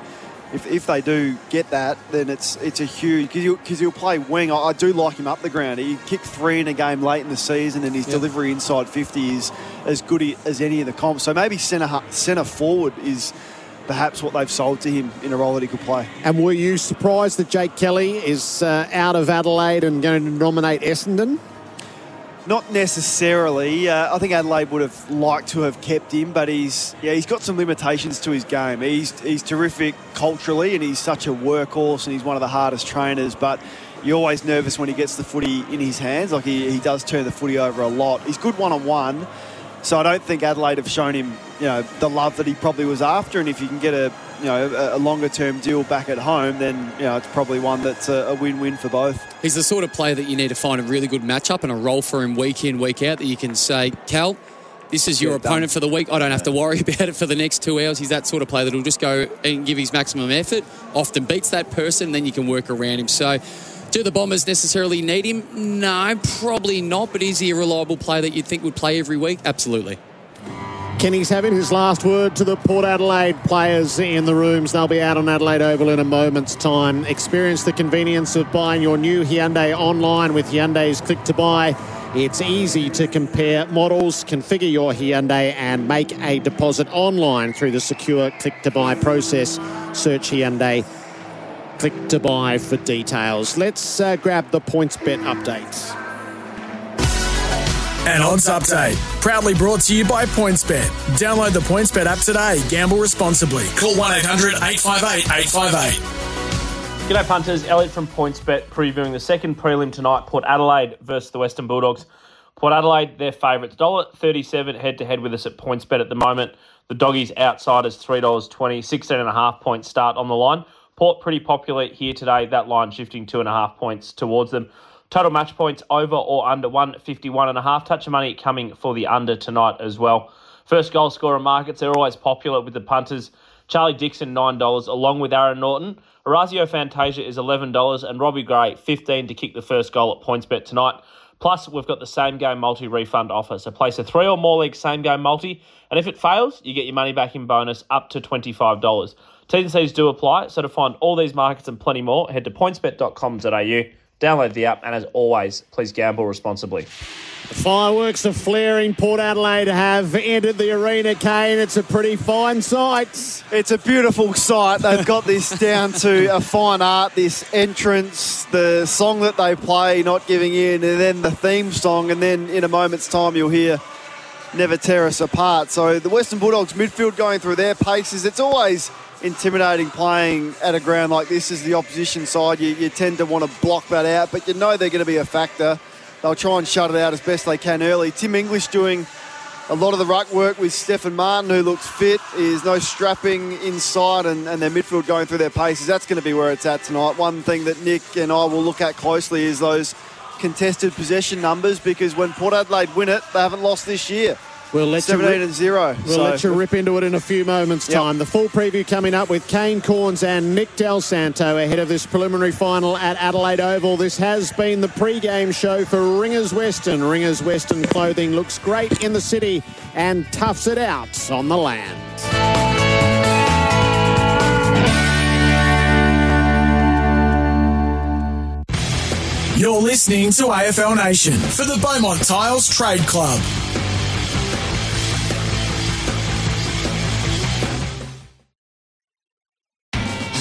if, if they do get that, then it's it's a huge because he'll, cause he'll play wing. I, I, do like him up the ground. He kicked three in a game late in the season, and his yep. delivery inside 50 is as good as any of the comp. So maybe centre centre forward is perhaps what they've sold to him in a role that he could play. And were you surprised that Jake Kelly is uh, out of Adelaide and going to nominate Essendon? Not necessarily. Uh, I think Adelaide would have liked to have kept him, but he's yeah he's got some limitations to his game. He's he's terrific culturally, and he's such a workhorse, and he's one of the hardest trainers. But you're always nervous when he gets the footy in his hands. Like he, he does turn the footy over a lot. He's good one on one. So I don't think Adelaide have shown him, you know, the love that he probably was after. And if you can get a, you know, a longer term deal back at home, then you know it's probably one that's a, a win-win for both. He's the sort of player that you need to find a really good matchup and a role for him week in, week out. That you can say, Cal, this is your opponent done. for the week. I don't have to worry about it for the next two hours. He's that sort of player that'll just go and give his maximum effort. Often beats that person, then you can work around him. So do the Bombers necessarily need him? No, probably not. But is he a reliable player that you'd think would play every week? Absolutely. Kenny's having his last word to the Port Adelaide players in the rooms. They'll be out on Adelaide Oval in a moment's time. Experience the convenience of buying your new Hyundai online with Hyundai's Click to Buy. It's easy to compare models, configure your Hyundai, and make a deposit online through the secure Click to Buy process. Search Hyundai Click to buy for details. Let's uh, grab the PointsBet updates. An odds update, proudly brought to you by PointsBet. Download the PointsBet app today. Gamble responsibly. Call 1 800 858 858. G'day punters, Elliot from PointsBet previewing the second prelim tonight, Port Adelaide versus the Western Bulldogs. Port Adelaide, their favourites, $1.37 head to head with us at PointsBet at the moment. The doggies outsiders $3.20, 16 and a half point start on the line. Port pretty popular here today. That line shifting two and a half points towards them. Total match points over or under 151 and a half. Touch of money coming for the under tonight as well. First goal scorer markets, they're always popular with the punters. Charlie Dixon, $9, along with Aaron Naughton. Orazio Fantasia is $11, and Robbie Gray, 15 to kick the first goal at PointsBet tonight. Plus, we've got the same game multi refund offer. So place a three or more league same game multi, and if it fails, you get your money back in bonus up to $25. T's and C's do apply. So to find all these markets and plenty more, head to pointsbet.com.au, download the app, and as always, please gamble responsibly. The fireworks are flaring. Port Adelaide have entered the arena, Kane. It's a pretty fine sight. It's a beautiful sight. They've got this down to a fine art, this entrance, the song that they play, not giving in, and then the theme song, and then in a moment's time you'll hear Never Tear Us Apart. So the Western Bulldogs midfield going through their paces. It's always intimidating playing at a ground like this as the opposition side. You, you tend to want to block that out, but you know they're going to be a factor. They'll try and shut it out as best they can early. Tim English doing a lot of the ruck work with Stefan Martin, who looks fit. Is no strapping inside and, and their midfield going through their paces. That's going to be where it's at tonight. One thing that Nick and I will look at closely is those contested possession numbers because when Port Adelaide win it, they haven't lost this year. We'll let 17 you rip, and 0. We'll so. let you rip into it in a few moments' Yep. time. The full preview coming up with Kane Cornes and Nick Dal Santo ahead of this preliminary final at Adelaide Oval. This has been the pre-game show for Ringers Western. Ringers Western clothing looks great in the city and toughs it out on the land. You're listening to AFL Nation for the Beaumont Tiles Trade Club.